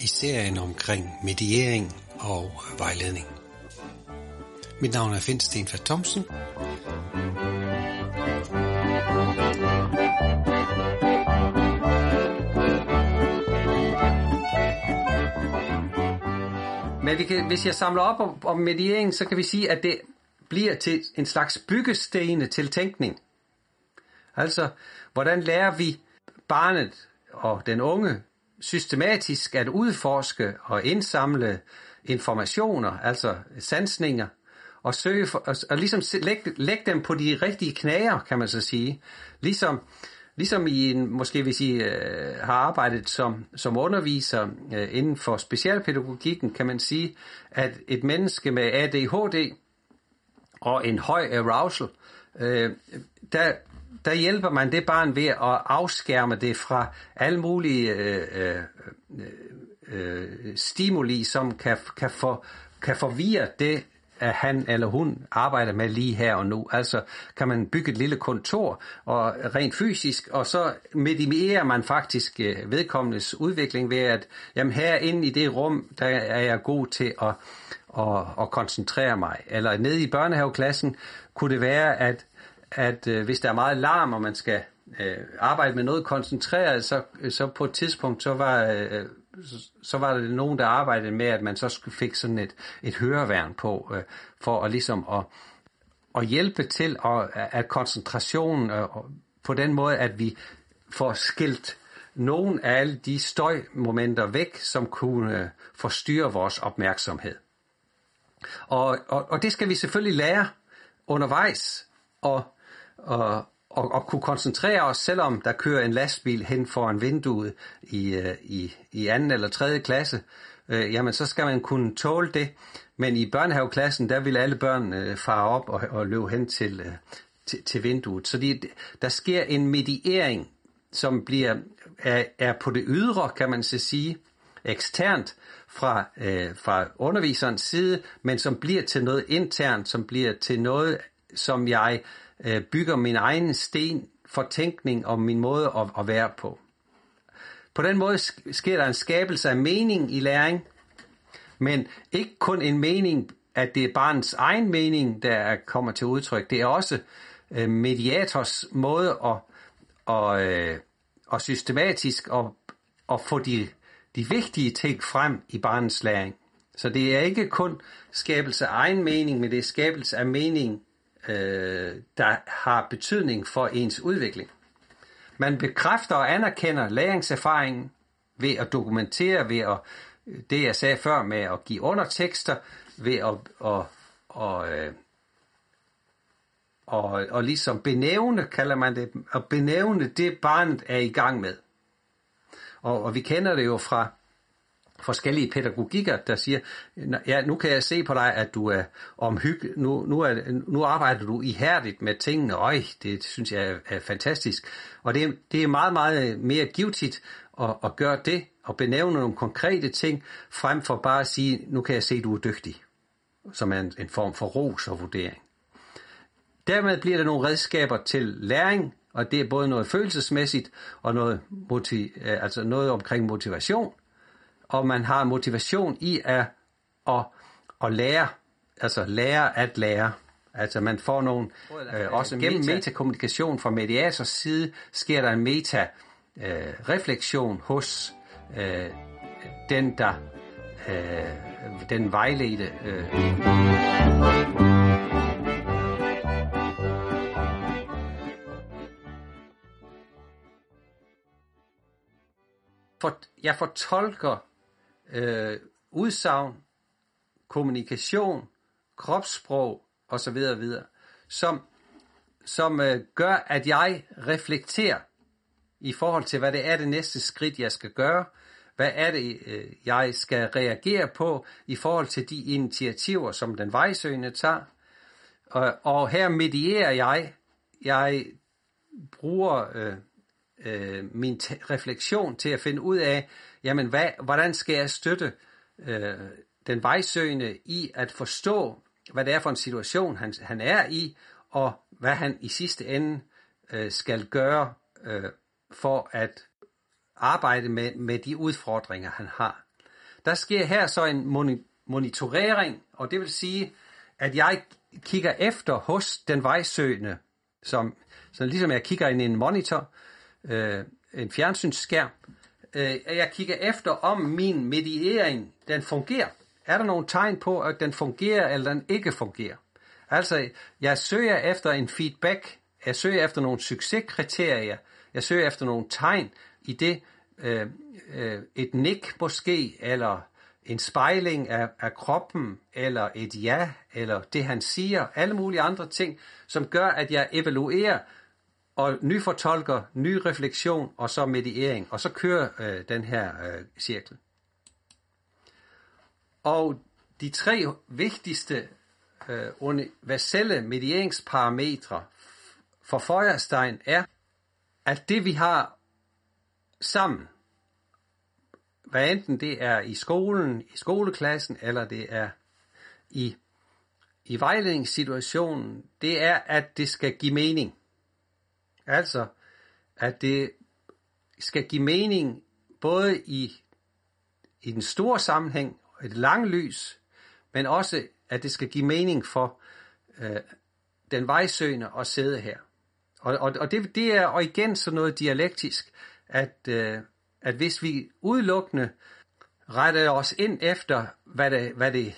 i serien omkring mediering og vejledning. Mit navn er Finn Stenfeld Thomsen. Men vi kan, hvis jeg samler op om, om mediering, så kan vi sige, at det bliver til en slags byggestene til tænkning. Altså, hvordan lærer vi barnet og den unge systematisk at udforske og indsamle informationer, altså sansninger, og søge for, og, og ligesom lægge, lægge dem på de rigtige knager, kan man så sige. Ligesom, ligesom I en, måske hvis I øh, har arbejdet som, som underviser øh, inden for specialpædagogikken, kan man sige, at et menneske med ADHD og en høj arousal, øh, der, der hjælper man det barn ved at afskærme det fra alle mulige øh, øh, øh, øh stimuli, som kan, kan, for, kan forvirre det, at han eller hun arbejder med lige her og nu. Altså kan man bygge et lille kontor og rent fysisk, og så minimerer man faktisk øh, vedkommendes udvikling ved at, jamen herinde i det rum, der er jeg god til at, at, at koncentrere mig. Eller nede i børnehaveklassen kunne det være, at at øh, hvis der er meget larm, og man skal øh, arbejde med noget koncentreret, så, så på et tidspunkt, så var, øh, så var der nogen, der arbejdede med, at man så fik sådan et, et høreværn på, øh, for at ligesom at, at hjælpe til, at, at koncentrationen øh, på den måde, at vi får skilt nogle af alle de støjmomenter væk, som kunne øh, forstyrre vores opmærksomhed. Og, og, og det skal vi selvfølgelig lære undervejs, og og, og, og kunne koncentrere os, selvom der kører en lastbil hen foran vinduet i, øh, i, i anden eller tredje klasse, øh, jamen så skal man kunne tåle det. Men i børnehaveklassen, der vil alle børn øh, fare op og, og løbe hen til, øh, til, til vinduet. Så de, der sker en mediering, som bliver er, er på det ydre, kan man så sige, eksternt fra, øh, fra underviserens side, men som bliver til noget internt, som bliver til noget, som jeg øh, Øh, bygger min egen sten for tænkning om min måde at, at være på. På den måde sker der en skabelse af mening i læring, men ikke kun en mening, at det er barnets egen mening, der kommer til udtryk. Det er også øh, mediators måde at, og, øh, og systematisk at, at få de, de vigtige ting frem i barnets læring. Så det er ikke kun skabelse af egen mening, men det er skabelse af mening øh, der har betydning for ens udvikling. Man bekræfter og anerkender læringserfaringen ved at dokumentere, ved at, det jeg sagde før med at give undertekster, ved at, at, at, at, og, og ligesom benævne, kalder man det, at benævne det barnet er i gang med. Og, og vi kender det jo fra forskellige pædagogikker, der siger, ja, nu kan jeg se på dig, at du er omhyg, nu, nu, er, nu arbejder du ihærdigt med tingene, øj, det synes jeg er, er fantastisk. Og det, det er meget, meget øh, mere givetigt at, at gøre det, og benævne nogle konkrete ting, frem for bare at sige, nu kan jeg se, at du er dygtig, som er en, en form for ros og vurdering. Dermed bliver der nogle redskaber til læring, og det er både noget følelsesmæssigt og noget, motiv, øh, altså noget omkring motivation, og man har motivation i at, at, at lære, altså lære at lære. Altså man får nogle, øh, også gennem metakommunikation fra mediators side, sker der en meta-refleksion øh, hos øh, den, der øh, den vejledte. Øh. For, jeg fortolker øh, udsagn, kommunikation, kropssprog osv. videre, som, som øh, gør, at jeg reflekterer i forhold til, hvad det er det næste skridt, jeg skal gøre, hvad er det, øh, jeg skal reagere på i forhold til de initiativer, som den vejsøgende tager. Og, og her medierer jeg, jeg bruger øh, øh, min refleksion til at finde ud af, jamen hvad, hvordan skal jeg støtte øh, den vejsøgende i at forstå, hvad det er for en situation, han, han er i, og hvad han i sidste ende øh, skal gøre øh, for at arbejde med, med de udfordringer, han har. Der sker her så en monitorering, og det vil sige, at jeg kigger efter hos den vejsøgende, som, som ligesom jeg kigger ind i en monitor, øh, en fjernsynsskærm, øh, jeg kigger efter, om min mediering, den fungerer. Er der nogle tegn på, at den fungerer, eller den ikke fungerer? Altså, jeg søger efter en feedback, jeg søger efter nogle succeskriterier, jeg søger efter nogle tegn i det, øh, øh, et nik måske, eller en spejling af, af kroppen, eller et ja, eller det han siger, alle mulige andre ting, som gør, at jeg evaluerer og nyfortolker, ny refleksion, og så mediering, og så kører øh, den her øh, cirkel. Og de tre vigtigste øh, universelle medieringsparametre for Feuerstein er, at det vi har sammen, hvad enten det er i skolen, i skoleklassen, eller det er i, i vejledningssituationen, det er, at det skal give mening. Altså, at det skal give mening både i, i den store sammenhæng, et langt lys, men også, at det skal give mening for øh, den vejsøgende at sidde her. Og, og, og det, det er og igen sådan noget dialektisk, at, øh, at hvis vi udelukkende retter os ind efter, hvad det, hvad det,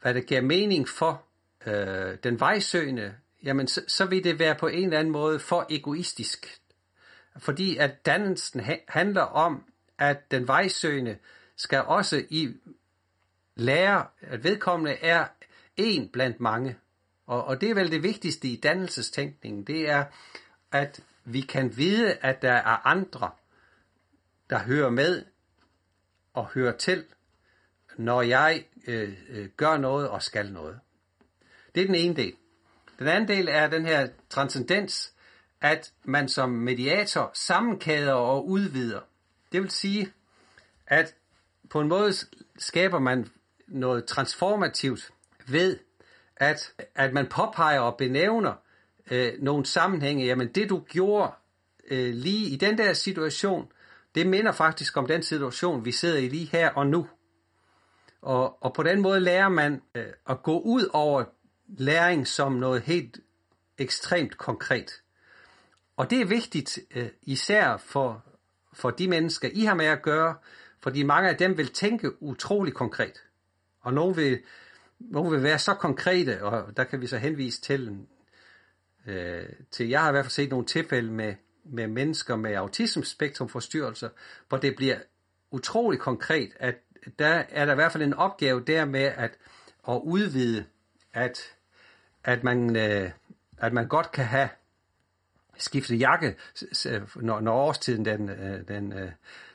hvad det giver mening for øh, den vejsøgende, jamen så, så vil det være på en eller anden måde for egoistisk. Fordi at dannelsen ha- handler om, at den vejsøgende skal også i lære, at vedkommende er en blandt mange. Og, og det er vel det vigtigste i dannelsestænkningen, det er, at vi kan vide, at der er andre, der hører med og hører til, når jeg øh, øh, gør noget og skal noget. Det er den ene del. Den anden del er den her transcendens, at man som mediator sammenkæder og udvider. Det vil sige, at på en måde skaber man noget transformativt ved, at, at man påpeger og benævner øh, nogle sammenhænge. Jamen det du gjorde øh, lige i den der situation, det minder faktisk om den situation, vi sidder i lige her og nu. Og, og på den måde lærer man øh, at gå ud over læring som noget helt ekstremt konkret. Og det er vigtigt øh, især for, for de mennesker, I har med at gøre, fordi mange af dem vil tænke utrolig konkret. Og nogle vil, nogle vil være så konkrete, og der kan vi så henvise til, øh, til jeg har i hvert fald set nogle tilfælde med, med mennesker med autismespektrumforstyrrelser, hvor det bliver utrolig konkret, at der er der i hvert fald en opgave der med at, at udvide, at, at, man, øh, at man godt kan have skiftet jakke, når, når årstiden den, øh, den, øh,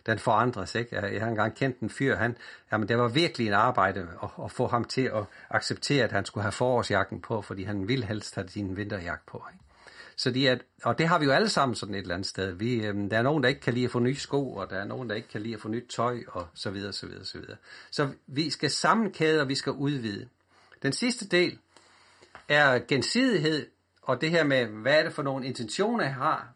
den forandres. Ikke? Jeg har engang kendt en fyr, han, jamen, det var virkelig en arbejde at, at få ham til at acceptere, at han skulle have forårsjakken på, fordi han ville helst have sin vinterjakke på. Ikke? Så de er, og det har vi jo alle sammen sådan et eller andet sted. Vi, øhm, der er nogen, der ikke kan lide at få nye sko, og der er nogen, der ikke kan lide at få nyt tøj, og så videre, så videre, så videre. Så vi skal sammenkæde, og vi skal udvide. Den sidste del er gensidighed, og det her med, hvad er det for nogle intentioner, jeg har.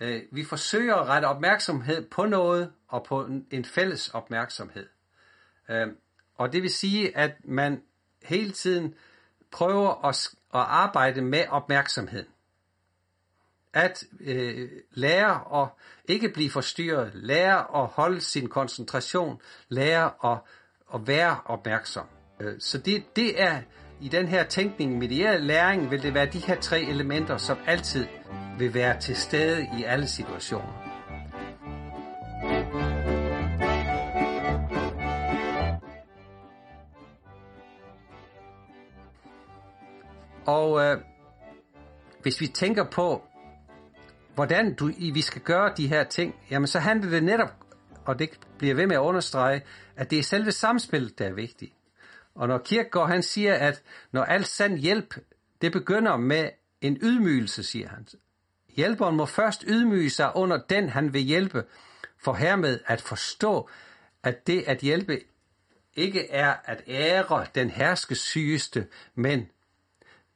Øh, vi forsøger at rette opmærksomhed på noget, og på en fælles opmærksomhed. Øh, og det vil sige, at man hele tiden prøver at, at arbejde med opmærksomheden at øh, lære at ikke blive forstyrret, lære at holde sin koncentration, lære at, at være opmærksom. Øh, så det, det er i den her tænkning, medieret læring, vil det være de her tre elementer, som altid vil være til stede i alle situationer. Og øh, hvis vi tænker på, hvordan du, vi skal gøre de her ting, jamen så handler det netop, og det bliver ved med at understrege, at det er selve samspillet, der er vigtigt. Og når Kirkegaard han siger, at når alt sand hjælp, det begynder med en ydmygelse, siger han. Hjælperen må først ydmyge sig under den, han vil hjælpe, for hermed at forstå, at det at hjælpe ikke er at ære den herskesygeste, men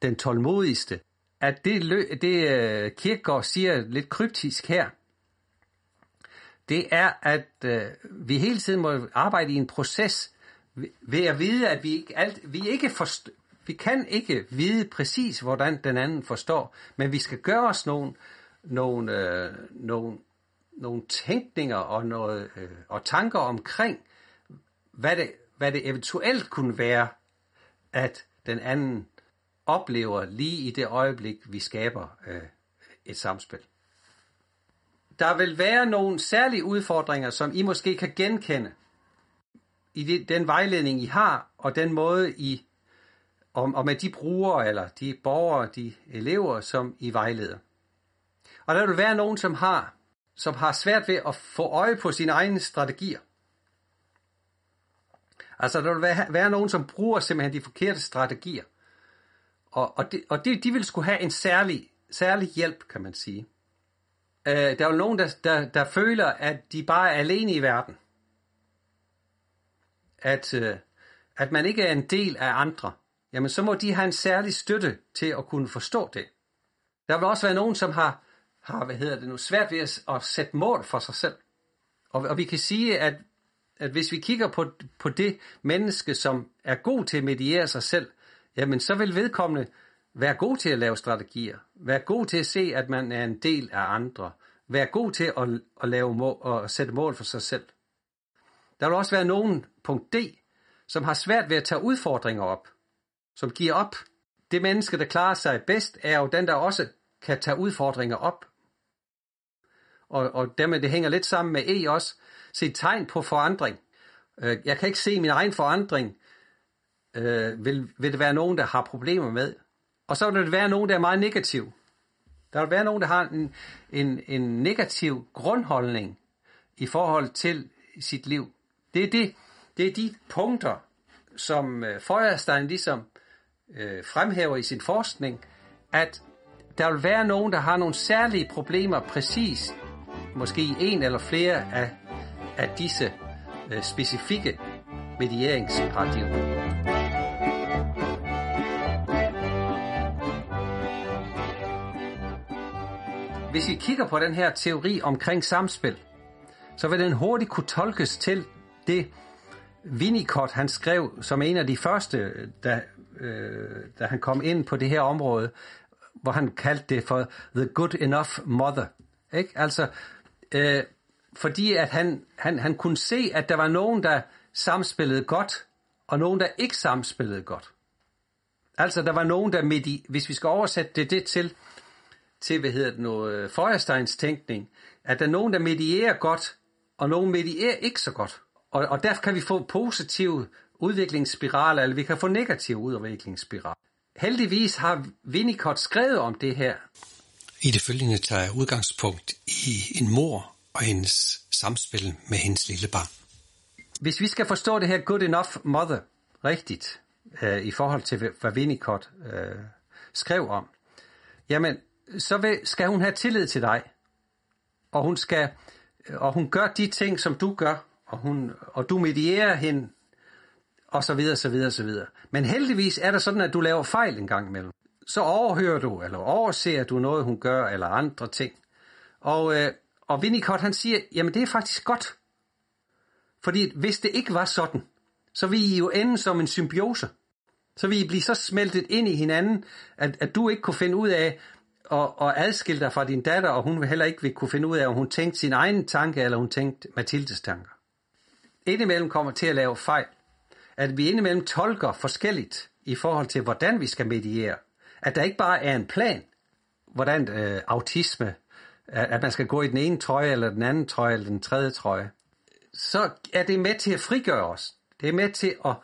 den tålmodigste, at det, det øh, Kirkegaard siger lidt kryptisk her, det er, at øh, vi hele tiden må arbejde i en proces ved at vide, at vi ikke, alt, vi ikke forst, vi kan ikke vide præcis, hvordan den anden forstår, men vi skal gøre os nogle, nogle, øh, nogle, nogle tænkninger og, noget, øh, og tanker omkring, hvad det, hvad det eventuelt kunne være, at den anden oplever lige i det øjeblik, vi skaber øh, et samspil. Der vil være nogle særlige udfordringer, som I måske kan genkende i det, den vejledning, I har, og den måde, I, og, og med de brugere, eller de borgere, de elever, som I vejleder. Og der vil være nogen, som har, som har svært ved at få øje på sine egne strategier. Altså, der vil være, være nogen, som bruger simpelthen de forkerte strategier. Og, og, de, og de, de vil skulle have en særlig, særlig hjælp, kan man sige. Øh, der er jo nogen, der, der, der føler, at de bare er alene i verden. At, øh, at man ikke er en del af andre. Jamen, så må de have en særlig støtte til at kunne forstå det. Der vil også være nogen, som har, har hvad hedder det nu, svært ved at, at sætte mål for sig selv. Og, og vi kan sige, at, at hvis vi kigger på, på det menneske, som er god til at mediere sig selv, jamen så vil vedkommende være god til at lave strategier, være god til at se, at man er en del af andre, være god til at, at lave mål, og sætte mål for sig selv. Der vil også være nogen, punkt D, som har svært ved at tage udfordringer op, som giver op. Det menneske, der klarer sig bedst, er jo den, der også kan tage udfordringer op. Og, og dermed det hænger lidt sammen med E også. Se tegn på forandring. Øh, jeg kan ikke se min egen forandring, øh, vil, vil det være nogen, der har problemer med. Og så vil det være nogen, der er meget negativ. Der vil være nogen, der har en, en, en negativ grundholdning i forhold til sit liv. Det er, det, det er de punkter, som øh, Feuerstein ligesom øh, fremhæver i sin forskning, at der vil være nogen, der har nogle særlige problemer præcis, måske en eller flere af, af disse øh, specifikke medieringsparadigmer. Hvis vi kigger på den her teori omkring samspil, så vil den hurtigt kunne tolkes til det, Winnicott han skrev som en af de første, da, øh, da han kom ind på det her område, hvor han kaldte det for The Good Enough Mother. Ikke? Altså, øh, fordi at han, han, han kunne se, at der var nogen, der samspillede godt, og nogen, der ikke samspillede godt. Altså, der var nogen, der midt i, hvis vi skal oversætte det, det til, til, hvad hedder det nu, øh, Feuersteins tænkning, at der er nogen, der medierer godt, og nogen medierer ikke så godt. Og, og derfor kan vi få positive udviklingsspiraler, eller vi kan få negative udviklingsspiraler. Heldigvis har Winnicott skrevet om det her. I det følgende tager jeg udgangspunkt i en mor og hendes samspil med hendes lille barn. Hvis vi skal forstå det her good enough mother rigtigt, øh, i forhold til hvad Winnicott øh, skrev om, jamen, så vil, skal hun have tillid til dig. Og hun skal, og hun gør de ting, som du gør, og, hun, og du medierer hende, og så videre, så videre, så videre. Men heldigvis er det sådan, at du laver fejl en gang imellem. Så overhører du, eller overser du noget, hun gør, eller andre ting. Og, øh, og Winnicott, han siger, jamen det er faktisk godt. Fordi hvis det ikke var sådan, så ville I jo ende som en symbiose. Så ville I blive så smeltet ind i hinanden, at, at du ikke kunne finde ud af, at, at adskille dig fra din datter, og hun vil heller ikke ville kunne finde ud af, om hun tænkte sin egen tanke, eller hun tænkte Mathildes tanker. Indimellem kommer til at lave fejl. At vi indimellem tolker forskelligt i forhold til, hvordan vi skal mediere. At der ikke bare er en plan, hvordan øh, autisme, at man skal gå i den ene trøje, eller den anden trøje, eller den tredje trøje. Så er det med til at frigøre os. Det er med til at,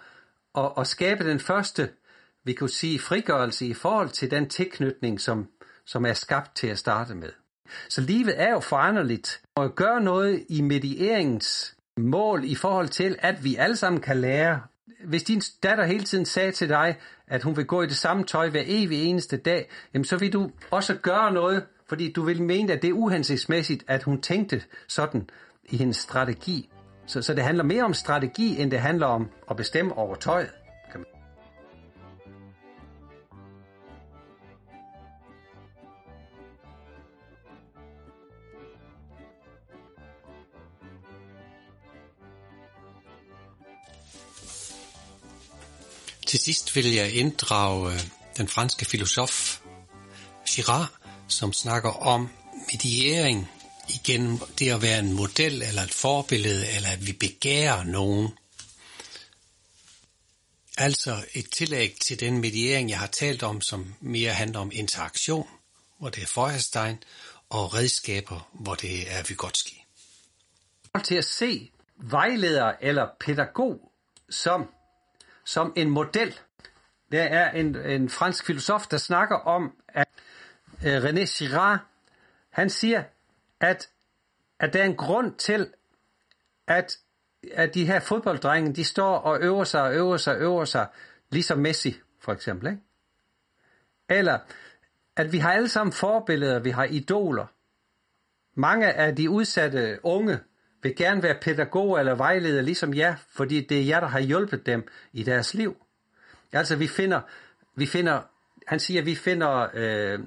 at, at skabe den første, vi kunne sige, frigørelse i forhold til den tilknytning, som som er skabt til at starte med. Så livet er jo foranderligt, og at gøre noget i medieringens mål i forhold til, at vi alle sammen kan lære. Hvis din datter hele tiden sagde til dig, at hun vil gå i det samme tøj hver evig eneste dag, jamen så vil du også gøre noget, fordi du vil mene, at det er uhensigtsmæssigt, at hun tænkte sådan i hendes strategi. Så, så det handler mere om strategi, end det handler om at bestemme over tøjet. Til sidst vil jeg inddrage øh, den franske filosof Girard, som snakker om mediering igennem det at være en model eller et forbillede, eller at vi begærer nogen. Altså et tillæg til den mediering, jeg har talt om, som mere handler om interaktion, hvor det er Feuerstein, og redskaber, hvor det er Vygotsky. Til at se vejleder eller pædagog som, som en model. Der er en, en fransk filosof, der snakker om, at øh, René Girard, han siger, at, at der er en grund til, at, at de her fodbolddrenge, de står og øver sig og øver sig og øver sig, ligesom Messi for eksempel. Ikke? Eller at vi har alle sammen forbilleder, vi har idoler. Mange af de udsatte unge vil gerne være pædagog eller vejleder ligesom jer, fordi det er jer, der har hjulpet dem i deres liv. Altså vi finder, vi finder han siger, vi finder, øh,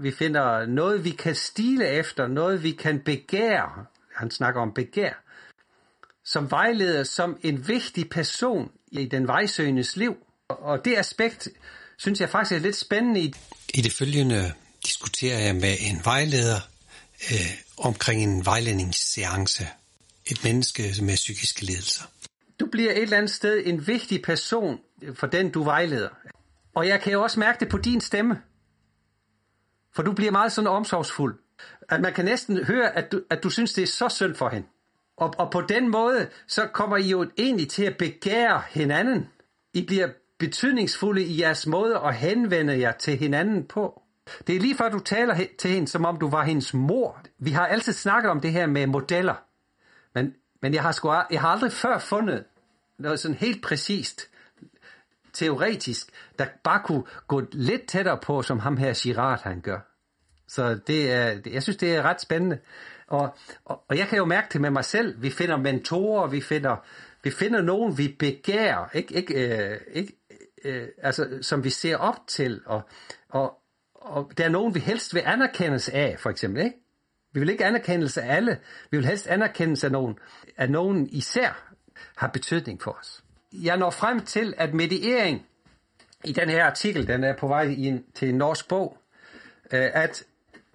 vi finder noget, vi kan stile efter, noget, vi kan begære. Han snakker om begær. Som vejleder, som en vigtig person i den vejsøgendes liv. Og det aspekt, synes jeg faktisk er lidt spændende. I, I det følgende diskuterer jeg med en vejleder øh, omkring en vejledningsseance. Et menneske med psykiske lidelser. Du bliver et eller andet sted en vigtig person for den, du vejleder. Og jeg kan jo også mærke det på din stemme. For du bliver meget sådan omsorgsfuld. At man kan næsten høre, at du, at du synes, det er så synd for hende. Og, og på den måde, så kommer I jo egentlig til at begære hinanden. I bliver betydningsfulde i jeres måde at henvende jer til hinanden på. Det er lige før du taler til hende, som om du var hendes mor. Vi har altid snakket om det her med modeller. Men, men jeg, har sgu, jeg har aldrig før fundet noget sådan helt præcist, teoretisk, der bare kunne gå lidt tættere på, som ham her Girard han gør. Så det er, jeg synes, det er ret spændende. Og, og, og jeg kan jo mærke det med mig selv. Vi finder mentorer, vi finder, vi finder nogen, vi begærer, ikke, ikke, øh, ikke, øh, altså, som vi ser op til, og, og, og der er nogen, vi helst vil anerkendes af, for eksempel, ikke? Vi vil ikke anerkendelse af alle, vi vil helst anerkendelse af nogen, at nogen især har betydning for os. Jeg når frem til, at mediering i den her artikel, den er på vej ind til en norsk bog, øh, at,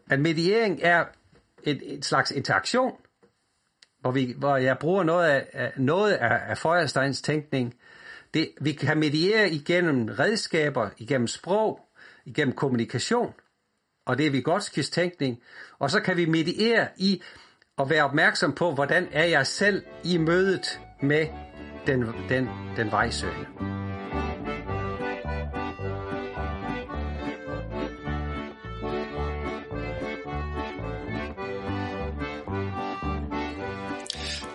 at mediering er et, et slags interaktion, hvor, vi, hvor jeg bruger noget af, noget af, af Feuersteins tænkning. Det, vi kan mediere igennem redskaber, igennem sprog, igennem kommunikation, og det er Vygotskis tænkning. Og så kan vi mediere i at være opmærksom på, hvordan er jeg selv i mødet med den, den, den vejsøgende.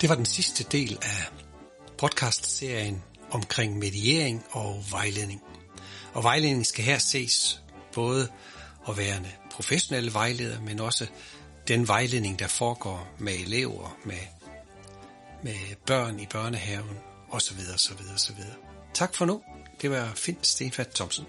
Det var den sidste del af podcastserien omkring mediering og vejledning. Og vejledning skal her ses både og værende professionelle vejleder, men også den vejledning, der foregår med elever, med, med børn i børnehaven osv. osv. osv. Tak for nu. Det var Finn Stenfat Thomsen.